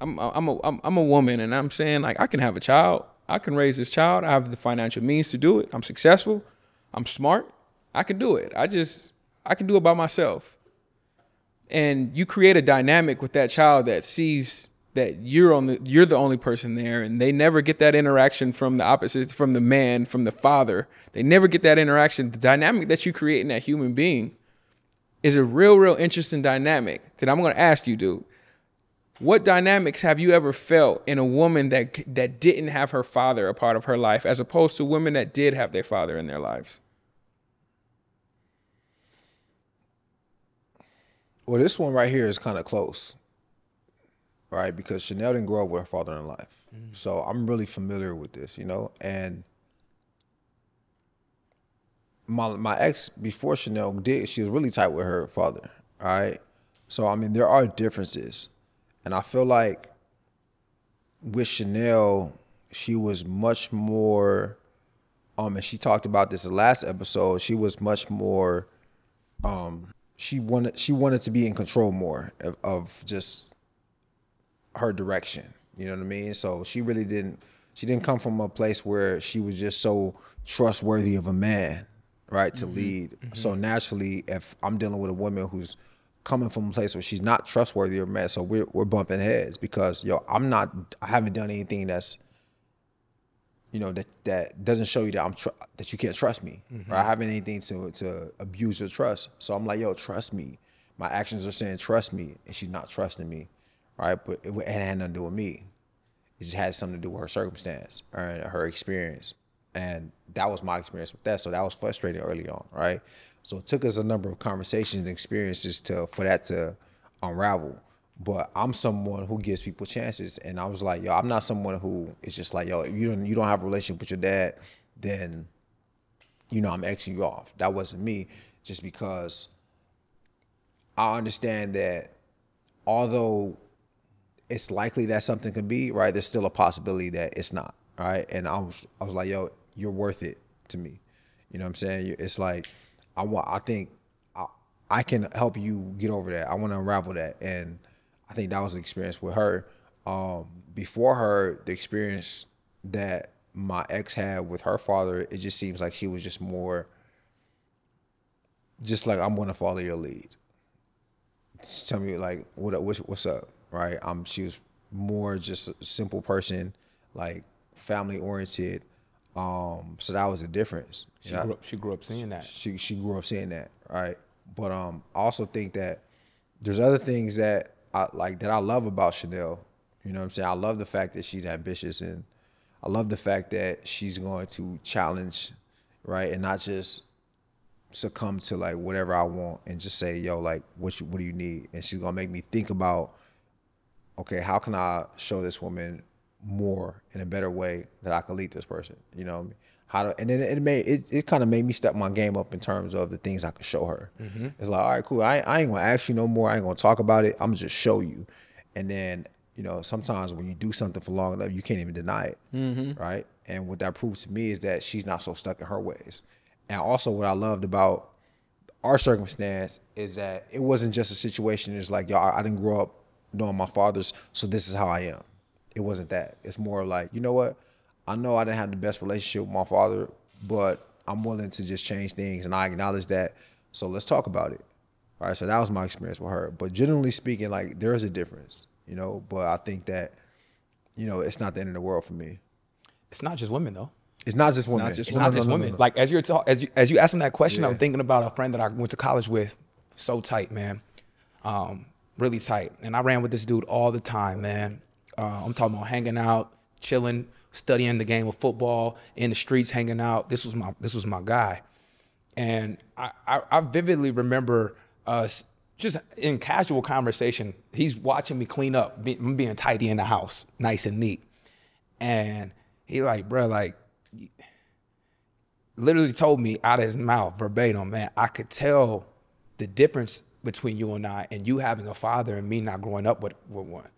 I'm I'm a I'm, I'm a woman and I'm saying like I can have a child. I can raise this child. I have the financial means to do it. I'm successful. I'm smart. I can do it. I just I can do it by myself. And you create a dynamic with that child that sees that you're on the you're the only person there and they never get that interaction from the opposite from the man from the father. They never get that interaction. The dynamic that you create in that human being is a real real interesting dynamic that i'm going to ask you dude. What dynamics have you ever felt in a woman that that didn't have her father a part of her life as opposed to women that did have their father in their lives? Well, this one right here is kind of close, right? Because Chanel didn't grow up with her father in life, so I'm really familiar with this, you know. And my my ex before Chanel did, she was really tight with her father, all right. So I mean, there are differences, and I feel like with Chanel, she was much more. Um, and she talked about this the last episode. She was much more um she wanted she wanted to be in control more of, of just her direction you know what i mean so she really didn't she didn't come from a place where she was just so trustworthy of a man right? To mm-hmm. lead. Mm-hmm. So naturally, if I'm dealing with a woman who's coming from a place where she's not trustworthy or man, so we're we're bumping heads because yo, I'm not. I haven't done anything that's you know that that doesn't show you that I'm tr- that you can't trust me. Mm-hmm. Or I haven't anything to to abuse your trust. So I'm like, yo, trust me. My actions are saying trust me, and she's not trusting me, right? But it, it had nothing to do with me. It just had something to do with her circumstance or her experience, and that was my experience with that. So that was frustrating early on, right? So it took us a number of conversations and experiences to for that to unravel. But I'm someone who gives people chances, and I was like, yo, I'm not someone who is just like, yo, if you don't you don't have a relationship with your dad, then you know I'm Xing you off. That wasn't me, just because I understand that although it's likely that something could be right, there's still a possibility that it's not, right? And I was I was like, yo, you're worth it to me. You know what I'm saying? It's like I want I think I, I can help you get over that. I want to unravel that, and I think that was the experience with her. Um, before her, the experience that my ex had with her father, it just seems like she was just more, just like I'm going to follow your lead. Just tell me like what what's, what's up, right? Um, she was more just a simple person, like family oriented. Um, so that was the difference. She grew up. She grew up seeing that. she she grew up seeing that, right? But um, I also think that there's other things that I like that I love about Chanel. You know what I'm saying? I love the fact that she's ambitious and I love the fact that she's going to challenge, right? And not just succumb to like whatever I want and just say, yo, like what you, what do you need? And she's gonna make me think about, okay, how can I show this woman more in a better way that I can lead this person? You know, what I mean? how to and then it made it, it kind of made me step my game up in terms of the things I could show her. Mm-hmm. It's like, all right, cool. I, I ain't gonna ask you no more. I ain't gonna talk about it. I'm gonna just show you. And then, you know, sometimes when you do something for long enough, you can't even deny it. Mm-hmm. Right. And what that proves to me is that she's not so stuck in her ways. And also what I loved about our circumstance is that it wasn't just a situation. It's like, y'all, I didn't grow up knowing my father's, so this is how I am. It wasn't that. It's more like, you know what? I know I didn't have the best relationship with my father, but I'm willing to just change things, and I acknowledge that. So let's talk about it. All right. So that was my experience with her. But generally speaking, like there is a difference, you know. But I think that, you know, it's not the end of the world for me. It's not just women though. It's not just women. It's No, not just no, no, women. no. Like as you're ta- as you as you asked him that question, Yeah. I'm thinking about a friend that I went to college with, so tight, man, um, really tight. And I ran with this dude all the time, man. Uh, I'm talking about hanging out, chilling, studying the game of football, in the streets, hanging out. This was my this was my guy, and I I, I vividly remember us just in casual conversation. He's watching me clean up, be, being tidy in the house, nice and neat, and he like, bro, like literally told me out of his mouth verbatim, man, I could tell the difference between you and I and you having a father and me not growing up with, with one.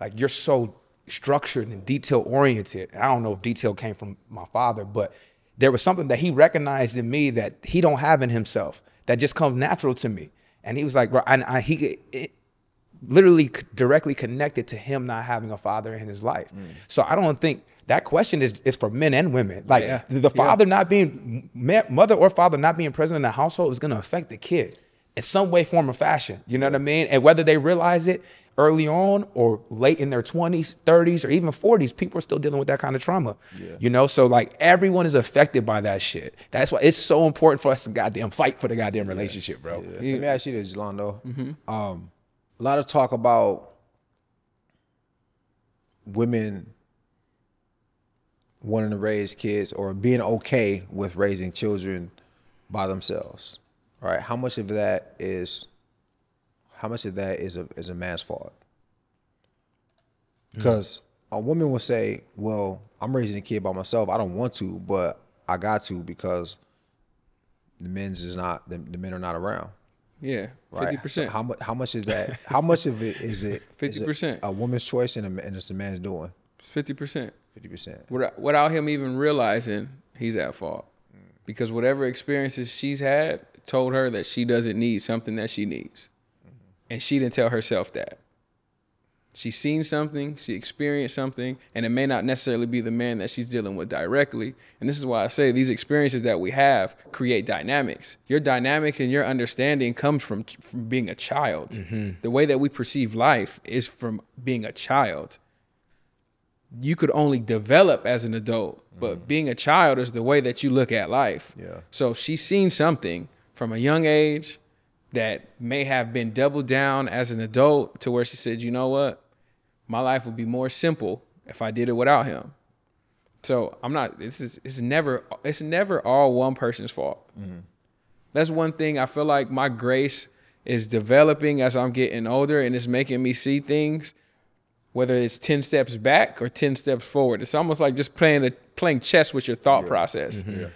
Like you're so structured and detail oriented. I don't know if detail came from my father, but there was something that he recognized in me that he don't have in himself that just comes natural to me. And he was like, bro, and I, he it, literally directly connected to him not having a father in his life. Mm. So I don't think that question is, is for men and women. Like Yeah. the father not being mother or father not being present in the household is going to affect the kid in some way, form, or fashion. You know what I mean? And whether they realize it early on or late in their 20s, 30s, or even 40s, people are still dealing with that kind of trauma. You know, so like everyone is affected by that shit. That's why it's so important for us to goddamn fight for the goddamn relationship, bro. Let me ask you this, Jelando. Um, a lot of talk about women wanting to raise kids or being okay with raising children by themselves. Right? How much of that is how much of that is a is a man's fault? Hmm. Because a woman will say, "Well, I'm raising a kid by myself. I don't want to, but I got to because the men's is not the, the men are not around." Yeah, Right. fifty So percent. how much? How much is that? How much of it is it? it 50%. A woman's choice and, a, and it's a man's doing. Fifty percent. Fifty percent. Without, without him even realizing he's at fault, hmm. because whatever experiences she's had told her that she doesn't need something that she needs, mm-hmm. and she didn't tell herself that. She's seen something, she experienced something, and it may not necessarily be the man that she's dealing with directly. And this is why I say these experiences that we have create dynamics. Your dynamic and your understanding comes from, from being a child. Mm-hmm. The way that we perceive life is from being a child. You could only develop as an adult, but mm-hmm. being a child is the way that you look at life. Yeah. So she's seen something from a young age that may have been doubled down as an adult to where she said, you know what? My life would be more simple if I did it without him. So I'm not this is it's never it's never all one person's fault. Mm-hmm. That's one thing I feel like my grace is developing as I'm getting older and it's making me see things whether it's 10 steps back or 10 steps forward. It's almost like just playing a, playing chess with your thought process mm-hmm.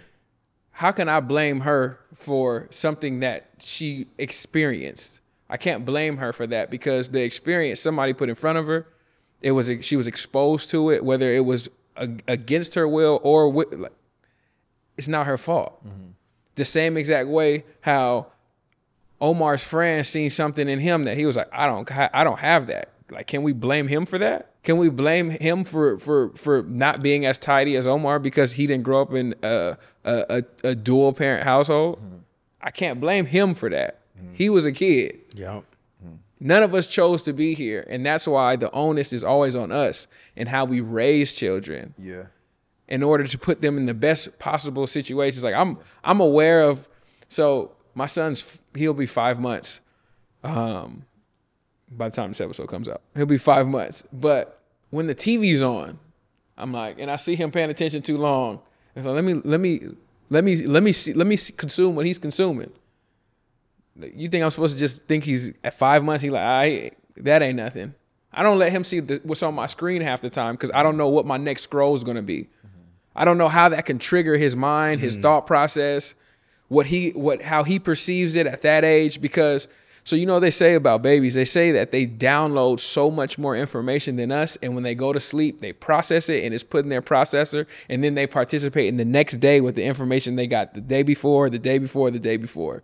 How can I blame her for something that she experienced? I can't blame her for that because the experience somebody put in front of her, it was she was exposed to it, whether it was against her will or with, like, it's not her fault. Mm-hmm. The same exact way how Omar's friend seen something in him that he was like, I don't, I don't have that. Like, can we blame him for that? Can we blame him for for for not being as tidy as Omar because he didn't grow up in a a, a, a dual parent household? Mm-hmm. I can't blame him for that. Mm-hmm. He was a kid. Yep. Mm-hmm. None of us chose to be here, and that's why the onus is always on us and how we raise children Yeah. in order to put them in the best possible situations. Like I'm, I'm aware of. So my son's he'll be five months. Um, by the time this episode comes out, he'll be five months. But when the TV's on, I'm like, and I see him paying attention too long, and so let me, let me, let me, let me see, let me see, consume what he's consuming. You think I'm supposed to just think he's at five months? He like, I that ain't nothing. I don't let him see the, what's on my screen half the time because I don't know what my next scroll is gonna be. I don't know how that can trigger his mind, his mm. thought process, what he what how he perceives it at that age. Because so you know they say about babies, they say that they download so much more information than us, and when they go to sleep, they process it and it's put in their processor, and then they participate in the next day with the information they got the day before, the day before, the day before.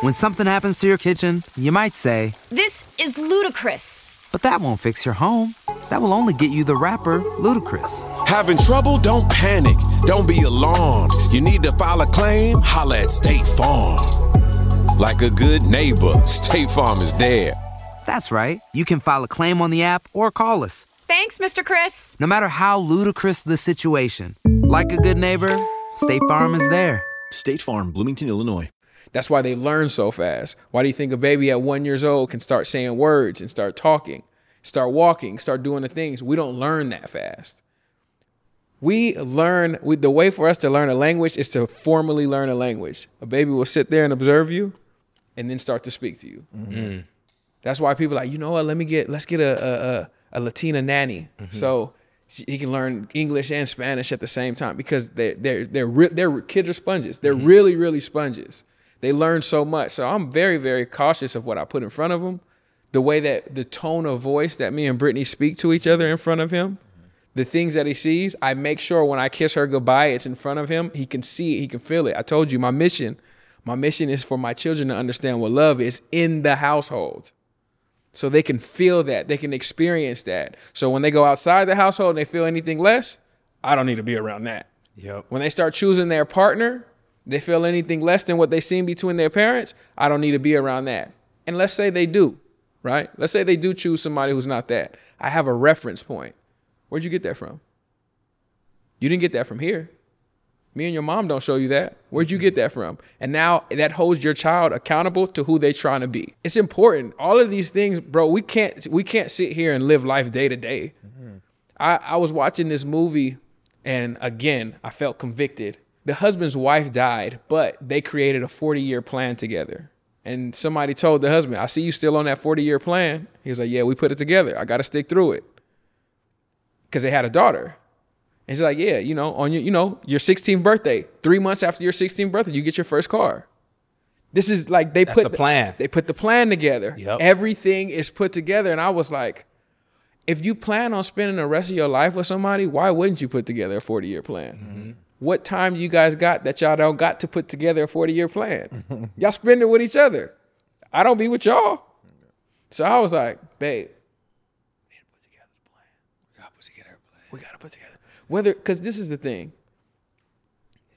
When something happens to your kitchen, you might say, This is ludicrous. but that won't fix your home. That will only get you the rapper, Ludacris. Having trouble? Don't panic. Don't be alarmed. You need to file a claim? Holla at State Farm. Like a good neighbor, State Farm is there. That's right. You can file a claim on the app or call us. Thanks, Mr. Chris. No matter how ludicrous the situation, like a good neighbor, State Farm is there. State Farm, Bloomington, Illinois. That's why they learn so fast. Why do you think a baby at one years old can start saying words and start talking, start walking, start doing the things? We don't learn that fast. We learn we, the way for us to learn a language is to formally learn a language. A baby will sit there and observe you, and then start to speak to you. Mm-hmm. Mm. That's why people are like, you know what? Let me get let's get a a, a, a Latina nanny, mm-hmm. so she- he can learn English and Spanish at the same time because they they're they're re- they're kids are sponges. They're mm-hmm. really really sponges. They learn so much. So I'm very very cautious of what I put in front of them, the way that the tone of voice that me and Brittany speak to each other in front of him. The things that he sees, I make sure when I kiss her goodbye, it's in front of him. He can see it, he can feel it. I told you my mission, my mission is for my children to understand what love is in the household. So they can feel that they can experience that. So when they go outside the household and they feel anything less i don't need to be around that. Yep. when they start choosing their partner they feel anything less than what they seen between their parents i don't need to be around that. And let's say they do right? Let's say they do choose somebody who's not that. I have a reference point. Where'd you get that from? You didn't get that from here me and your mom don't show you that. Where'd you get that from? And now that holds your child accountable to who they're trying to be. It's important. All of these things, bro, we can't we can't sit here and live life day to day. I, I was watching this movie and again, I felt convicted. The husband's wife died, but they created a 40 year plan together. And somebody told the husband, I see you still on that 40 year plan. He was like, Yeah, we put it together. I got to stick through it. Because they had a daughter. And he's like, yeah, you know, on your, you know, your 16th birthday, three months after your 16th birthday, you get your first car. This is like they That's put the plan. They put the plan together. Yep. Everything is put together, and I was like, if you plan on spending the rest of your life with somebody, why wouldn't you put together a 40 year plan? Mm-hmm. What time you guys got that y'all don't got to put together a 40 year plan? y'all spend it with each other. I don't be with y'all. So I was like, babe, put together a plan. We gotta put together whether because this is the thing.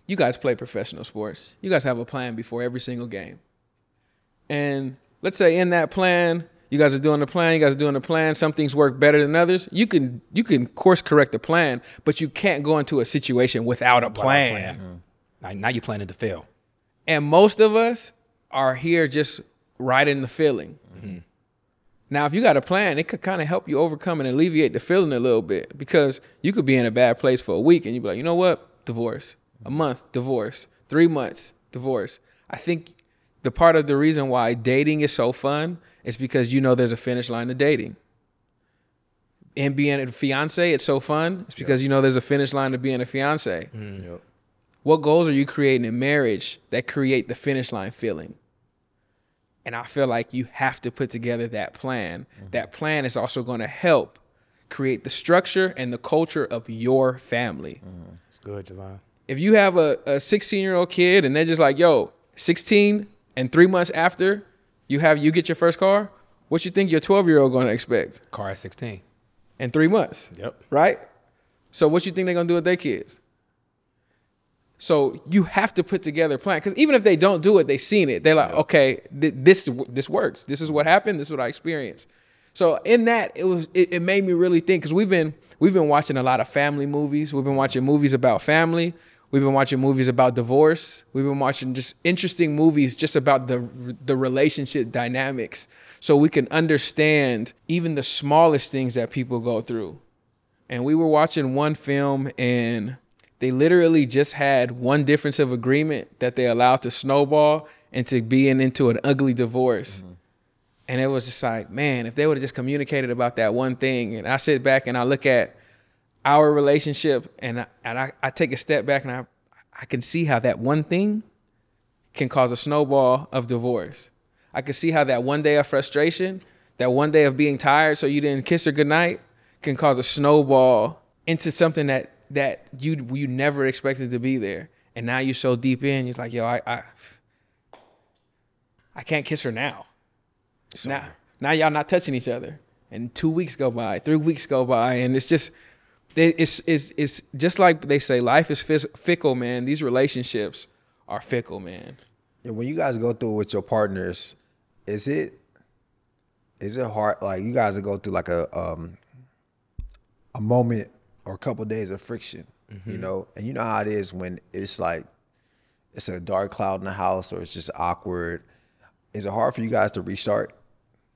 You guys play professional sports. You guys have a plan before every single game. And let's say in that plan, you guys are doing the plan, you guys are doing the plan, some things work better than others. You can you can course correct the plan, but you can't go into a situation without a plan. Now, now you're planning to fail. And most of us are here just riding the feeling. Mm-hmm. Now, if you got a plan, it could kind of help you overcome and alleviate the feeling a little bit because you could be in a bad place for a week and you'd be like, you know what? Divorce. A mm-hmm. month, divorce. Three months, divorce. I think the part of the reason why dating is so fun is because you know there's a finish line to dating. And being a fiance, it's so fun. It's because you know there's a finish line to being a fiance. Mm-hmm. What goals are you creating in marriage that create the finish line feeling? And I feel like you have to put together that plan. Mm-hmm. That plan is also going to help create the structure and the culture of your family. Mm-hmm. It's good, Jelani. If you have a, a 16 year old kid and they're just like, yo, 16 and three months after you have you get your first car, what you think your 12 year old going to expect? Car at 16. In three months. Yep. Right? So what you think they're going to do with their kids? So you have to put together a plan because even if they don't do it, they seen it. They're like, okay, th- this this works. This is what happened. This is what I experienced. So in that, it was it, it made me really think because we've been we've been watching a lot of family movies. We've been watching movies about family. We've been watching movies about divorce. We've been watching just interesting movies just about the the relationship dynamics, so we can understand even the smallest things that people go through. And we were watching one film and they literally just had one difference of agreement that they allowed to snowball into being into an ugly divorce. Mm-hmm. And it was just like, man, if they would have just communicated about that one thing. And I sit back and I look at our relationship and I, and I, I take a step back and I, I can see how that one thing can cause a snowball of divorce. I can see how that one day of frustration, that one day of being tired so you didn't kiss her goodnight can cause a snowball into something that that you you never expected to be there. And now you're so deep in, you're like, yo, I I, I can't kiss her now. Now, now y'all not touching each other. And two weeks go by, three weeks go by, and it's just it's it's it's just like they say, life is fickle, man. These relationships are fickle, man. And when you guys go through it with your partners, is it is it hard? Like you guys go through like a um a moment or a couple days of friction, you know, and you know how it is when it's like it's a dark cloud in the house or it's just awkward. Is it hard for you guys to restart?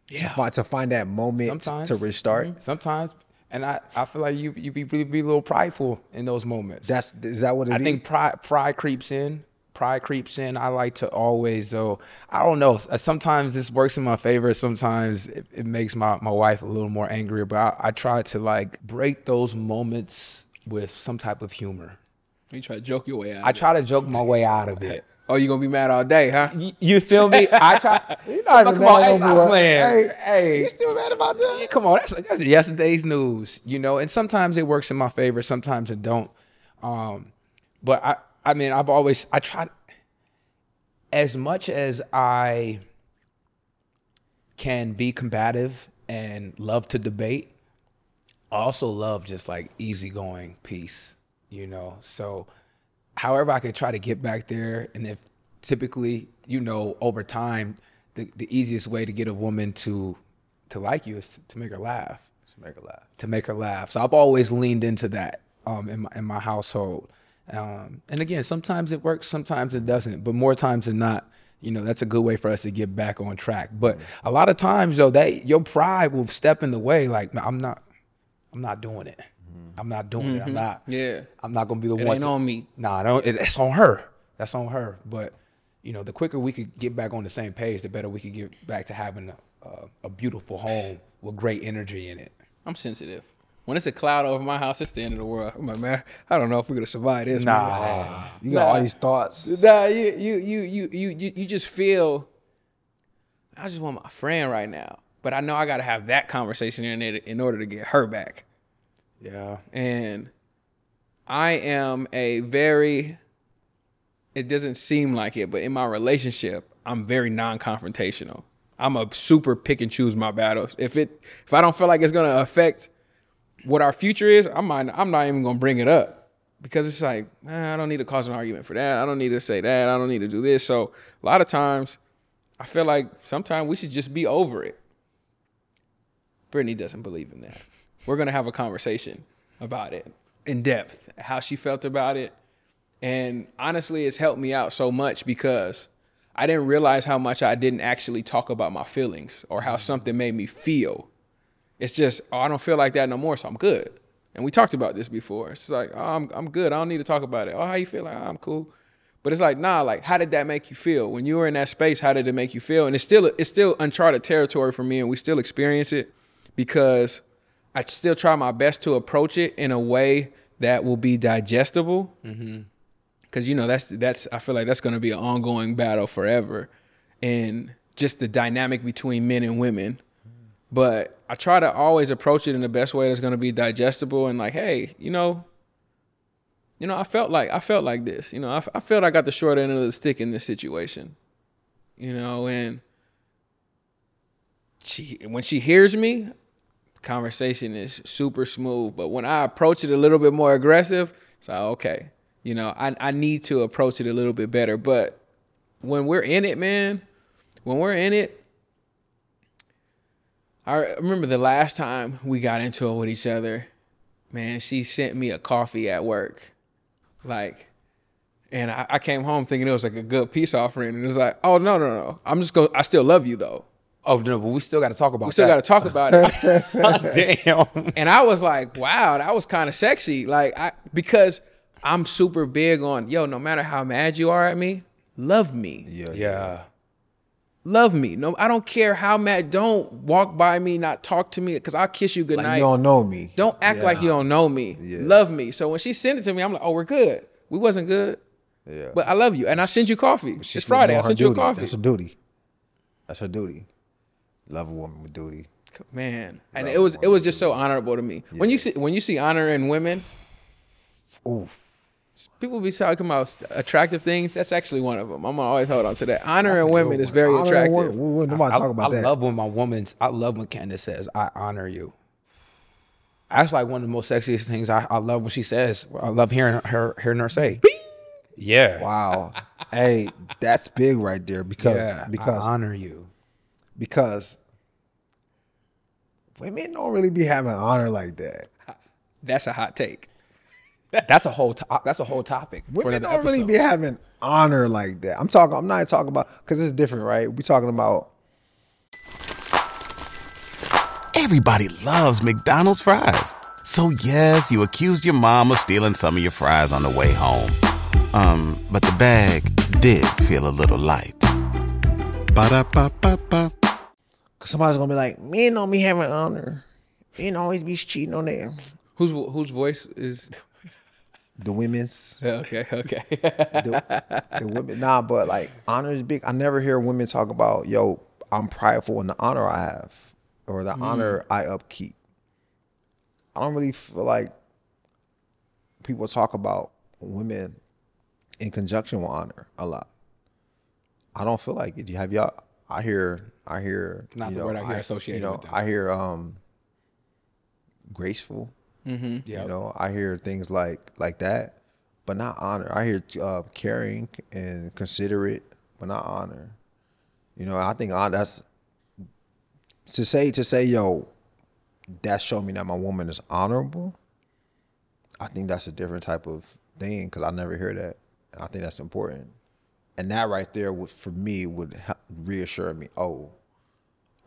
To Yeah. find to find that moment Sometimes to restart. Mhm. Sometimes, and I, I feel like you you be really be a little prideful in those moments. That's is that what it I is? think pride pride creeps in. Pride creeps in. I like to always though. I don't know. Sometimes this works in my favor. Sometimes it, it makes my, my wife a little more angry. But I, I try to like break those moments with some type of humor. You try to joke your way out. I try to joke my way out of it. Oh, you gonna be mad all day, huh? You feel me? I try. You're not even come on, hey, stop playing. Hey, Hey, you still mad about that? come on, that's, that's yesterday's news, you know. And sometimes it works in my favor, sometimes it don't. Um, but I, I mean, I've always I try as much as I can be combative and love to debate. I also love just like easygoing peace, you know. So, however, I could try to get back there, and if typically, you know, over time, the, the easiest way to get a woman to to like you is to, to make her laugh, To make her laugh. to make her laugh. So I've always leaned into that um, in my in my household. Um, and again, sometimes it works, sometimes it doesn't. But more times than not, you know, that's a good way for us to get back on track. But a lot of times, though, that your pride will step in the way. Like, "No, I'm not, I'm not doing it. I'm not doing it. I'm Mhm. not. Yeah. I'm not gonna be the It one. ain't to- on me. Nah, no, it, it's on her. That's on her. But you know, the quicker we could get back on the same page, the better we could get back to having a, a, a beautiful home with great energy in it. I'm sensitive. When it's a cloud over my house, it's the end of the world. I'm like, man, I don't know if we're gonna survive this. Nah. man. You got all these thoughts. Nah, you you you you you you you just feel. I just want my friend right now, but I know I got to have that conversation in it in order to get her back. Yeah. And I am a very. It doesn't seem like it, but in my relationship, I'm very non-confrontational. I'm a super pick and choose my battles. If it if I don't feel like it's gonna affect what our future is, I'm not, I'm not even gonna bring it up because it's like I don't need to cause an argument for that. I don't need to say that. I don't need to do this. So a lot of times, I feel like sometimes we should just be over it. Brittany doesn't believe in that. We're gonna have a conversation about it in depth, how she felt about it, and honestly, it's helped me out so much because I didn't realize how much I didn't actually talk about my feelings or how something made me feel. It's just, oh, I don't feel like that no more, so I'm good. And we talked about this before. It's like, oh, I'm, I'm good. I don't need to talk about it. Oh, how you feel? Like, oh, I'm cool. But it's like, nah, like, how did that make you feel? When you were in that space, how did it make you feel? And it's still, it's still uncharted territory for me, and we still experience it because I still try my best to approach it in a way that will be digestible. Mm-hmm. Cause you know that's that's I feel like that's gonna be an ongoing battle forever, and just the dynamic between men and women. But I try to always approach it in the best way that's gonna be digestible and like, hey, you know, you know, I felt like I felt like this. You know, I, I felt I got the short end of the stick in this situation. You know, and she when she hears me, conversation is super smooth. But when I approach it a little bit more aggressive, it's like, okay, you know, I, I need to approach it a little bit better. But when we're in it, man, when we're in it, I remember the last time we got into it with each other, man, she sent me a coffee at work. Like, and I, I came home thinking it was like a good peace offering. And it was like, oh, no, no, no. I'm just going, I still love you though. Oh no, but we still got to talk about. We still got to talk about it. Oh, damn. And I was like, wow, that was kind of sexy. Like, I because I'm super big on yo. No matter how mad you are at me, love me. Yeah, yeah. Love me. No, I don't care how mad. Don't walk by me, not talk to me, because I'll kiss you goodnight. Like goodnight. you don't know me. Don't act like you don't know me. Love me. So when she sent it to me, I'm like, oh, we're good. We wasn't good, Yeah. but I love you, and I send you coffee. She's It's Friday. I doing her sent you a duty. coffee. That's a duty. That's her duty. Love a woman with duty. Man, and it was it was just so honorable to me. When you see when you see honor in women, Oof. People be talking about attractive things. That's actually one of them. I'm gonna always hold on to that. Honoring women is very attractive. Nobody I, talk about I that. love when my woman's. I love when Candace says, "I honor you." That's like one of the most sexiest things. I, I love when she says. I love hearing her hearing her say. Yeah. Wow. hey, that's big right there because Yeah, I because honor you. because women don't really be having honor like that. That's a hot take. That's a whole. To- that's a whole topic for Women another don't really be having honor like that. I'm talking. I'm not talking about because it's different, right? We talking about Everybody loves McDonald's fries. So yes, you accused your mom of stealing some of your fries on the way home. Um, but the bag did feel a little light. Ba-da-ba-ba-ba. Cause somebody's gonna be like, men don't be having honor. Men always be cheating on them. Whose whose voice is? The women's. Okay, okay. the, the women. Nah, but like honor is big. I never hear women talk about, yo, I'm prideful in the honor I have or the Mm. honor I upkeep. I don't really feel like people talk about women in conjunction with honor a lot. I don't feel like it. You have y'all. I hear. I hear. Not you the know, word I hear associated You know. I hear um graceful. Mhm. You know, I hear things like like that, but not honor. I hear uh, caring and considerate, but not honor. You know, I think honor that's to say to say yo, that showed me that my woman is honorable. I think that's a different type of thing because I never hear that, and I think that's important. And that right there, would, for me, would reassure me. Oh,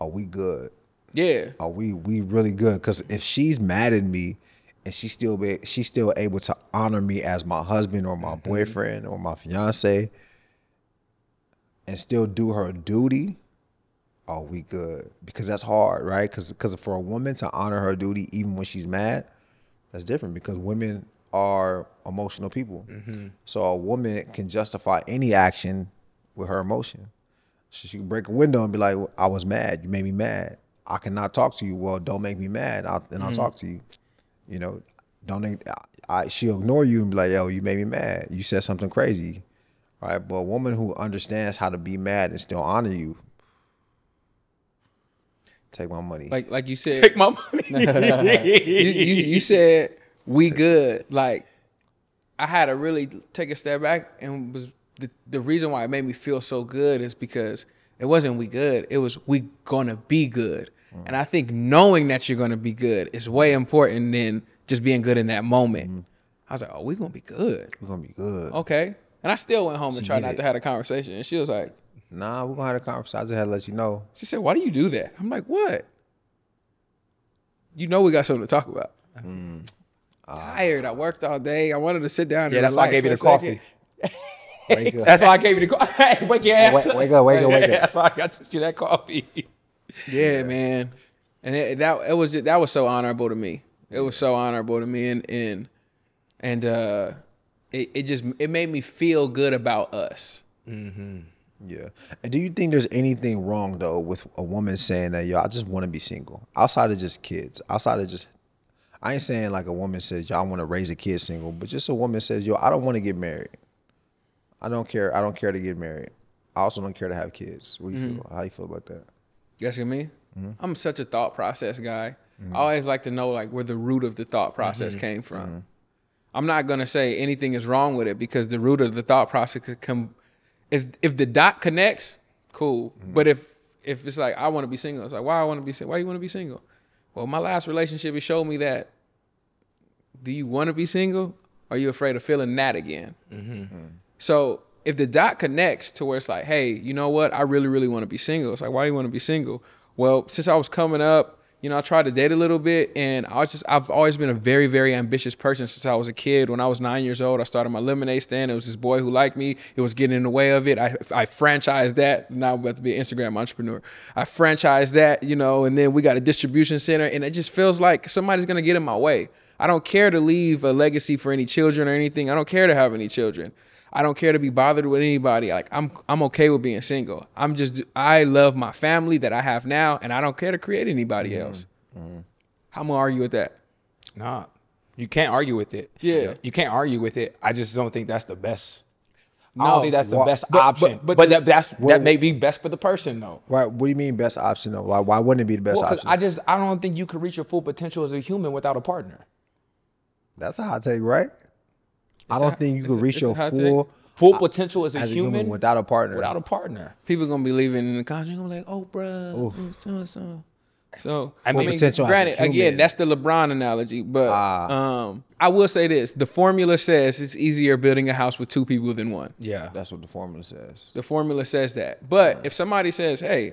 are we good? Yeah. Are we we really good? Because if she's mad at me, and she still be she's still able to honor me as my husband or my boyfriend or my fiance, and still do her duty, are we good? Because that's hard, right? Because because for a woman to honor her duty even when she's mad, that's different. Because women are emotional people, so a woman can justify any action with her emotion. So she can break a window and be like, "I was mad. You made me mad. I cannot talk to you. Well, don't make me mad. I'll, and I'll Mhm. talk to you. You know, don't. I, I, she'll ignore you and be like, "Yo, you made me mad. You said something crazy." Right? But a woman who understands how to be mad and still honor you, Take my money. Like like you said, Take my money. you, you, you said we good. Like I had to really take a step back and was the, the reason why it made me feel so good is because it wasn't we good. It was we gonna be good. And I think knowing that you're gonna be good is way important than just being good in that moment. Mm-hmm. I was like, oh, we're gonna be good. We're gonna be good. Okay. And I still went home and tried not it. to have a conversation. And she was like, Nah, we're gonna have a conversation. I just had to let you know. she said, why do you do that? I'm like, what? You know we got something to talk about. Mm. Ah. Tired. I worked all day. I wanted to sit down. Yeah, and that's why I gave you the coffee. That's why I gave you the coffee. wake your ass Wake- wake up, wake up, wake up. That's why I got you that coffee. Yeah, man. And it, that it was that was so honorable to me. It was so honorable to me, and and and uh, it it just it made me feel good about us. Yeah. And do you think there's anything wrong though with a woman saying that yo, I just want to be single, outside of just kids, outside of just. I ain't saying like a woman says, yo, I want to raise a kid single, but just a woman says, yo, I don't want to get married. I don't care. I don't care to get married. I also don't care to have kids. What do you feel? How you feel about that? You asking me? Mm-hmm. I'm such a thought process guy. I always like to know like where the root of the thought process Mm-hmm. came from. I'm not gonna say anything is wrong with it because the root of the thought process can come. Is if the dot connects, cool. Mm-hmm. But if if it's like I want to be single, it's like why I want to be single. Why you want to be single? Well, my last relationship it showed me that. Do you want to be single? Or are you afraid of feeling that again? So if the dot connects to where it's like, hey, you know what? I really, really want to be single. It's like, why do you want to be single? Well, since I was coming up, you know, I tried to date a little bit and I was just, I've always been a very, very ambitious person since I was a kid. When I was nine years old, I started my lemonade stand. It was this boy who liked me. It was getting in the way of it. I, I franchised that. Now I'm about to be an Instagram entrepreneur. I franchised that, you know, and then we got a distribution center and it just feels like somebody's going to get in my way. I don't care to leave a legacy for any children or anything. I don't care to have any children. I don't care to be bothered with anybody. Like I'm I'm okay with being single. I'm just I love my family that I have now and I don't care to create anybody mm-hmm. else. Mm-hmm. How am I gonna argue with that? Nah, you can't argue with it. Yeah. you can't argue with it. I just don't think that's the best. No, I No. don't think that's the Wha- best but- option. but- But, but that, that's Well- that may be best for the person though. Right. What do you mean best option though? Why, why wouldn't it be the best Well, 'cause option? I just I don't think you could reach your full potential as a human without a partner. That's a hot take, right? I don't a- think you it's could reach your hot take. full Full potential as a, as a human, human without a partner. without a partner. People are gonna be leaving in the country gonna be like, oh bruh. So, so. so I I mean, mean, potential as a granted, again, that's the LeBron analogy, but Ah. um, I will say this: the formula says it's easier building a house with two people than one. Yeah, That's what the formula says. The formula says that. But if somebody says, "Hey,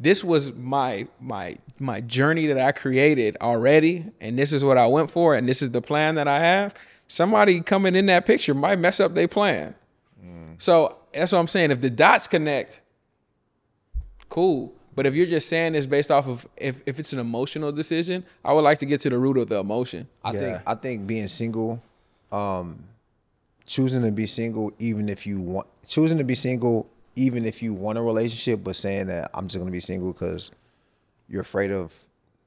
this was my my my journey that I created already, and this is what I went for, and this is the plan that I have," somebody coming in that picture might mess up their plan. So that's what I'm saying. If the dots connect, cool. But if you're just saying this based off of if, if it's an emotional decision, I would like to get to the root of the emotion. I think I think being single, um, choosing to be single, even if you want choosing to be single, even if you want a relationship, but saying that I'm just gonna be single because you're afraid of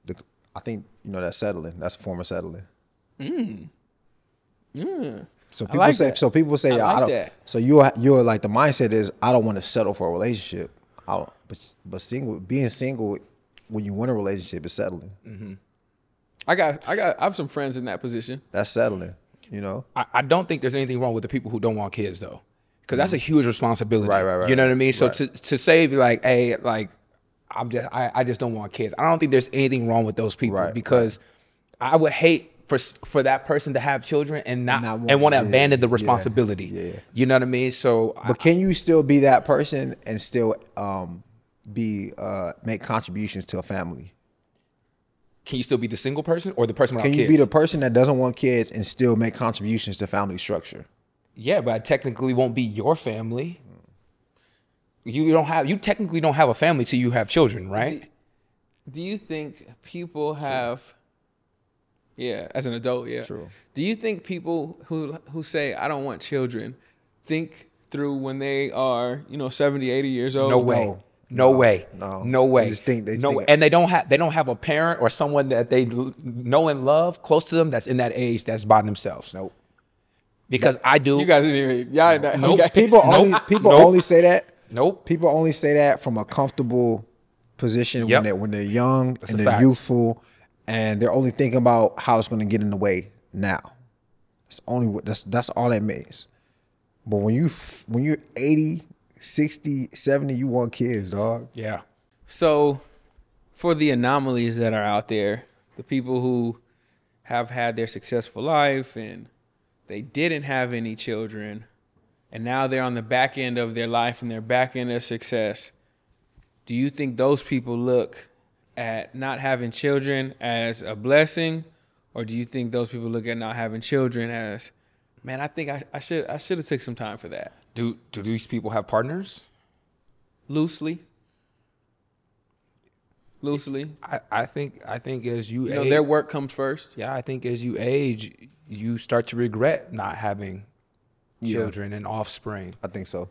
the. I think you know that's settling. That's a form of settling. So people like say. that. So people say, I I, don't. that. So you're you're like the mindset is I don't want to settle for a relationship. I don't, but but single being single when you want a relationship is settling. Mm-hmm. I got I got I have some friends in that position. That's settling. You know. I, I don't think there's anything wrong with the people who don't want kids though, because that's a mm-hmm. huge responsibility. Right, right, right, You know what I mean? So right. to to say like, hey, like I'm just I, I just don't want kids. I don't think there's anything wrong with those people Right, because I would hate for for that person to have children and not, Not want- and want to yeah, abandon the responsibility. yeah. You know what I mean? So I- But can you still be that person and still um, be uh, make contributions to a family? can you still be the single person or the person without Can you kids? be the person that doesn't want kids and still make contributions to family structure? yeah, but I technically won't be your family. You don't have you technically don't have a family till you have children, right? Do you think people have Yeah, as an adult, yeah. True. Do you think people who who say I don't want children think through when they are, you know, 70, 80 years old? No way. No. No, No. way. No. No way. They just think- they just no think- way. And they don't have they don't have a parent or someone that they know and love close to them that's in that age that's by themselves. Nope. Because I do. You guys didn't even y'all ain't not- Nope. okay. People only Nope. people Nope. only say that. Nope. People only say that from a comfortable position Yep. when they when they're young That's and they're fact. youthful, and they're only thinking about how it's going to get in the way now. It's only what that's that's all that means. But when you when you're 80, 60, 70, you want kids, dog. Yeah. So, for the anomalies that are out there, the people who have had their successful life and they didn't have any children, and now they're on the back end of their life and they're back end of success, do you think those people look at not having children as a blessing, or do you think those people look at not having children as, man, I think I, I should I should have took some time for that Do do these people have partners? loosely? Loosely, I, I think I think as you, you know, age, their work comes first. yeah, I think as you age, you start to regret not having children and offspring. I think so.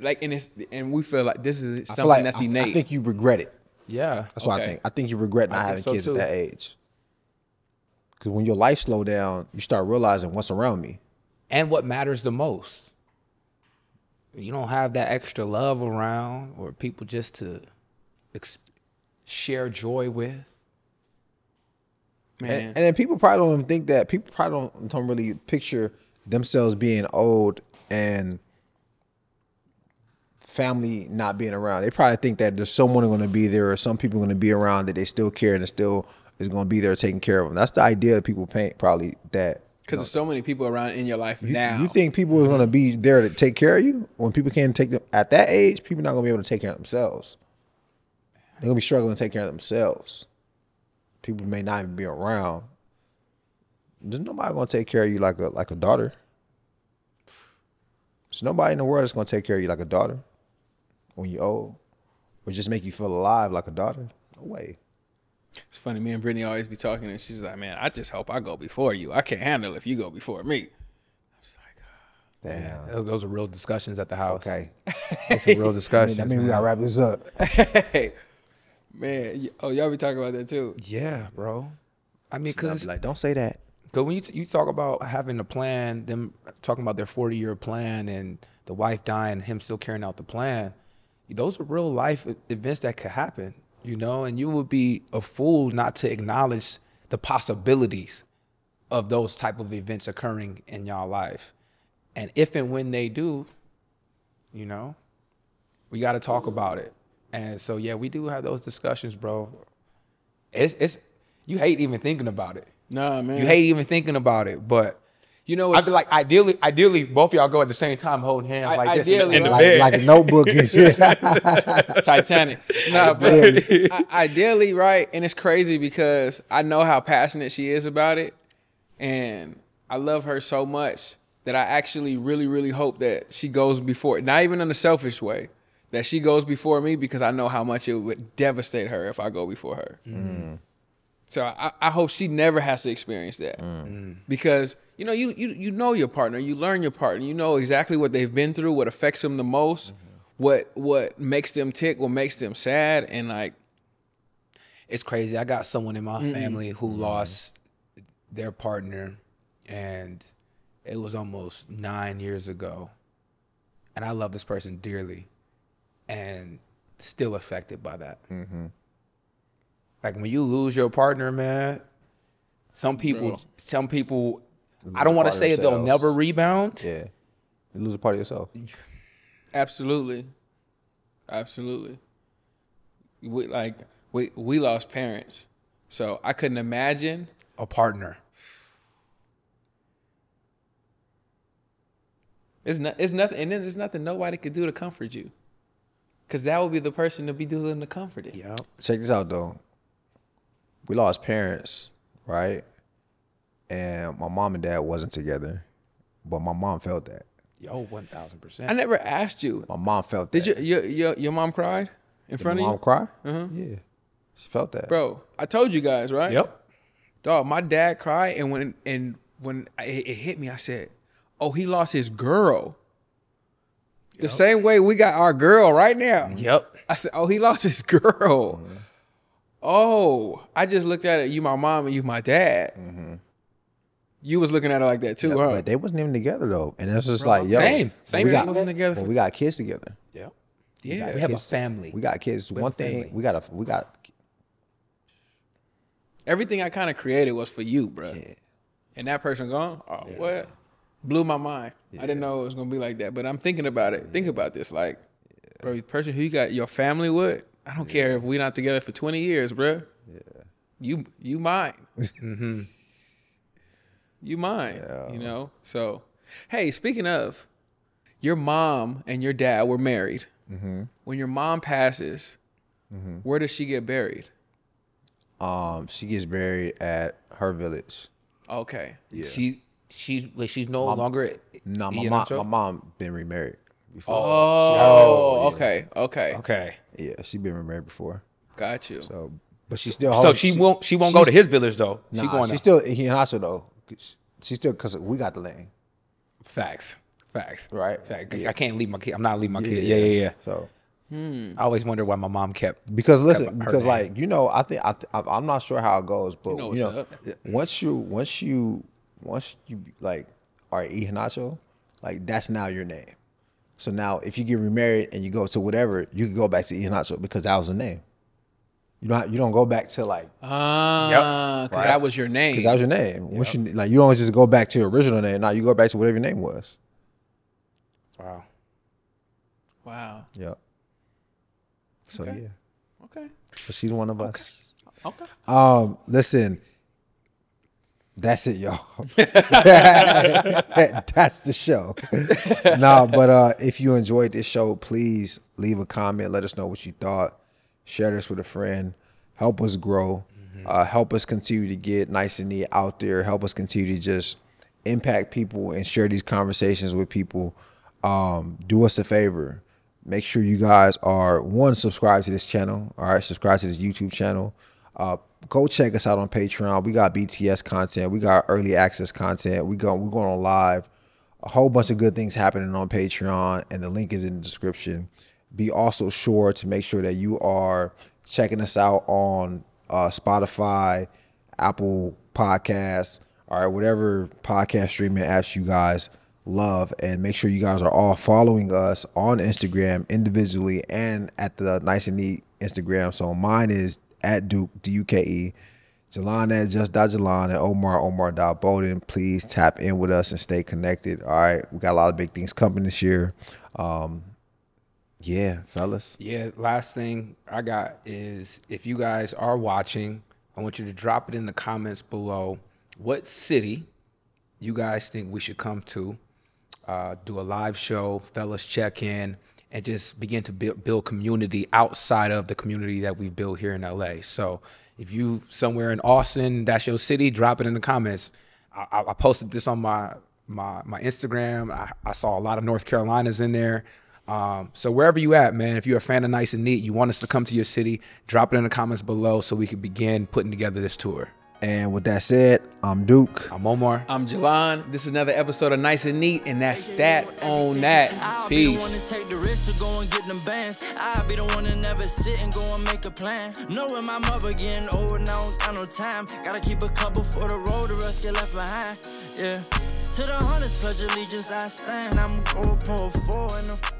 like and it's and we feel like this is something like that's I, innate. I think you regret it. Yeah. That's what I think. I think you regret not think having so kids too. at that age. Because when your life slow down, you start realizing what's around me. and what matters the most. You don't have that extra love around or people just to ex- share joy with. Man, And, and then people probably don't even think that people probably don't don't really picture themselves being old and family not being around. They probably think that there's someone going to be there or some people going to be around that they still care and still is going to be there taking care of them. That's the idea that people paint probably that because there's so many people around in your life you, now. you think people are going to be there to take care of you when people can't take them at that age, people not going to be able to take care of themselves. They're going to be struggling to take care of themselves. People may not even be around. There's nobody going to take care of you like a like a daughter. There's nobody in the world that's going to take care of you like a daughter when you're old, or just make you feel alive like a daughter. No way. It's funny. Me and Brittany always be talking, and she's like, "Man, I just hope I go before you. I can't handle if you go before me." I was like, oh, Damn. Those, those are real discussions at the house. Okay. Those are real I mean, discussions. I mean we gotta wrap this up. hey, man. Oh, y'all be talking about that too. Yeah, bro. I mean, because like, don't say that. Because when you, t- you talk about having a plan, them talking about their 40 year plan and the wife dying, him still carrying out the plan, those are real life events that could happen, you know, and you would be a fool not to acknowledge the possibilities of those type of events occurring in y'all life. And if and when they do, you know, we got to talk about it. And so, yeah, we do have those discussions, bro. It's, it's, you hate even thinking about it. Nah, man. You hate even thinking about it, but You know I what's feel like ideally, ideally, both of y'all go at the same time, holding hands I- like this in the- ideally, in the, right? bed. Like a notebook and shit. Titanic. No, but I- ideally, right? And it's crazy because I know how passionate she is about it, and I love her so much that I actually really, really hope that she goes before. Not even in a selfish way, that she goes before me because I know how much it would devastate her if I go before her. Mm. So I, I hope she never has to experience that mm. because you know you, you you know your partner, you learn your partner, you know exactly what they've been through, what affects them the most, mm-hmm. what what makes them tick, what makes them sad, and like it's crazy. I got someone in my family who lost their partner, and it was almost nine years ago. And I love this person dearly, and still affected by that. Mm-hmm. Like when you lose your partner, man. Some people, Bro. some people. Lose I don't want to part of say they'll never rebound. Yeah. You lose a part of yourself. absolutely, absolutely, we like we we lost parents, so I couldn't imagine A partner. It's not. It's nothing. And then there's nothing nobody could do to comfort you, because that would be the person to be doing the comforting. Yeah. Check this out though. We lost parents, right? And my mom and dad wasn't together, but my mom felt that. Yo, one thousand percent. I never asked you. My mom felt Did that. you your your, your mom cried in Did front my of mom you? cry? Uh-huh. Yeah, she felt that. Bro, I told you guys, right? Yep. Dog, my dad cried, and when and when it, it hit me, I said, "Oh, he lost his girl." The same way we got our girl right now. Yep. I said, "Oh, he lost his girl." Oh, I just looked at it. You my mom and you my dad. You was looking at it like that too, Mm-hmm. Yeah, huh? But they wasn't even together though, and it's just Bro, like, yo, same. Same we got, wasn't together well, we got kids together. Yep. We Yeah. got We have a family. We got kids. We One thing family. we got a we got Everything I kind of created was for you, bro. And that person gone. Oh, what? Blew my mind. I didn't know it was gonna be like that. But I'm thinking about it. Think about this, like, bro, the person who you got your family with. I don't care if we're not together for 20 years, bro. Yeah. You you mine. Mm-hmm. You mine. You know. So, hey, speaking of, your mom and your dad were married. Mhm. When your mom passes, Mhm. where does she get buried? um she gets buried at her village. Okay. Yeah. She she's like she's no Mom- longer. No, my mom, Nacho? my mom been remarried before. Oh, yeah. okay, okay, okay. Yeah, she been remarried before. Got you. So, but she still. So holds- she won't- she won't go to his village, though. She going she still he and Hasso though. She still because we got the land. Facts. Facts. Right. Fact. Yeah. I can't leave my kid. I'm not leaving my Yeah, kid. Yeah, yeah, yeah. So Hmm. I always wonder why my mom kept because listen, kept because name. like you know, I think I, th- I I'm not sure how it goes, but know you know, once you once you once you like are Ihanacho, like that's now your name. So now if you get remarried and you go to whatever, you can go back to Ihanacho because that was the name. You don't you don't go back to like Ah, because that was your name. because that was your name. Once you like you don't just go back to your original name. Now you go back to whatever your name was. Wow. Wow. Yep. So Okay. yeah. Okay. So she's one of us. Okay. Um, listen. That's it, y'all. That's the show. nah, but uh, if you enjoyed this show, please leave a comment. Let us know what you thought. Share this with a friend. Help us grow. Uh, help us continue to get nice and neat out there. Help us continue to just impact people and share these conversations with people. Um, do us a favor. Make sure you guys are one subscribe to this channel. All right, subscribe to this YouTube channel. Uh, go check us out on Patreon. We got BTS content. We got early access content. We go we're going on live. A whole bunch of good things happening on Patreon, and the link is in the description. Be also sure to make sure that you are checking us out on uh, Spotify, Apple Podcasts, all right, whatever podcast streaming apps you guys love, and make sure you guys are all following us on Instagram individually and at the Nice and Neat Instagram. So mine is at Duke D U K E. Jalan at just Jalan and Omar Omar Bowden. Please tap in with us and stay connected. All right, we got a lot of big things coming this year. Um, yeah, fellas. Yeah, last thing I got is if you guys are watching, I want you to drop it in the comments below. What city you guys think we should come to? Uh, do a live show, fellas check in, and just begin to build, build community outside of the community that we've built here in LA. So if you somewhere in Austin, that's your city, drop it in the comments. I, I posted this on my my my Instagram. I, I saw a lot of North Carolinas in there. Um, so wherever you at, man, if you're a fan of Nice and Neat, you want us to come to your city, drop it in the comments below so we can begin putting together this tour. And with that said, I'm Duke. I'm Omar. I'm Jalan. This is another episode of Nice and Neat, and that's that on that. Peace. Take the risk to go and get them bands. I'll be the one to never sit and go and make a plan. Knowing my mother getting old and I don't got no time. Gotta keep a couple for the road, the rest get left behind. Yeah. To the hundreds, pledge allegiance, I stand. I'm a GoPro 4 in the fucking white sand.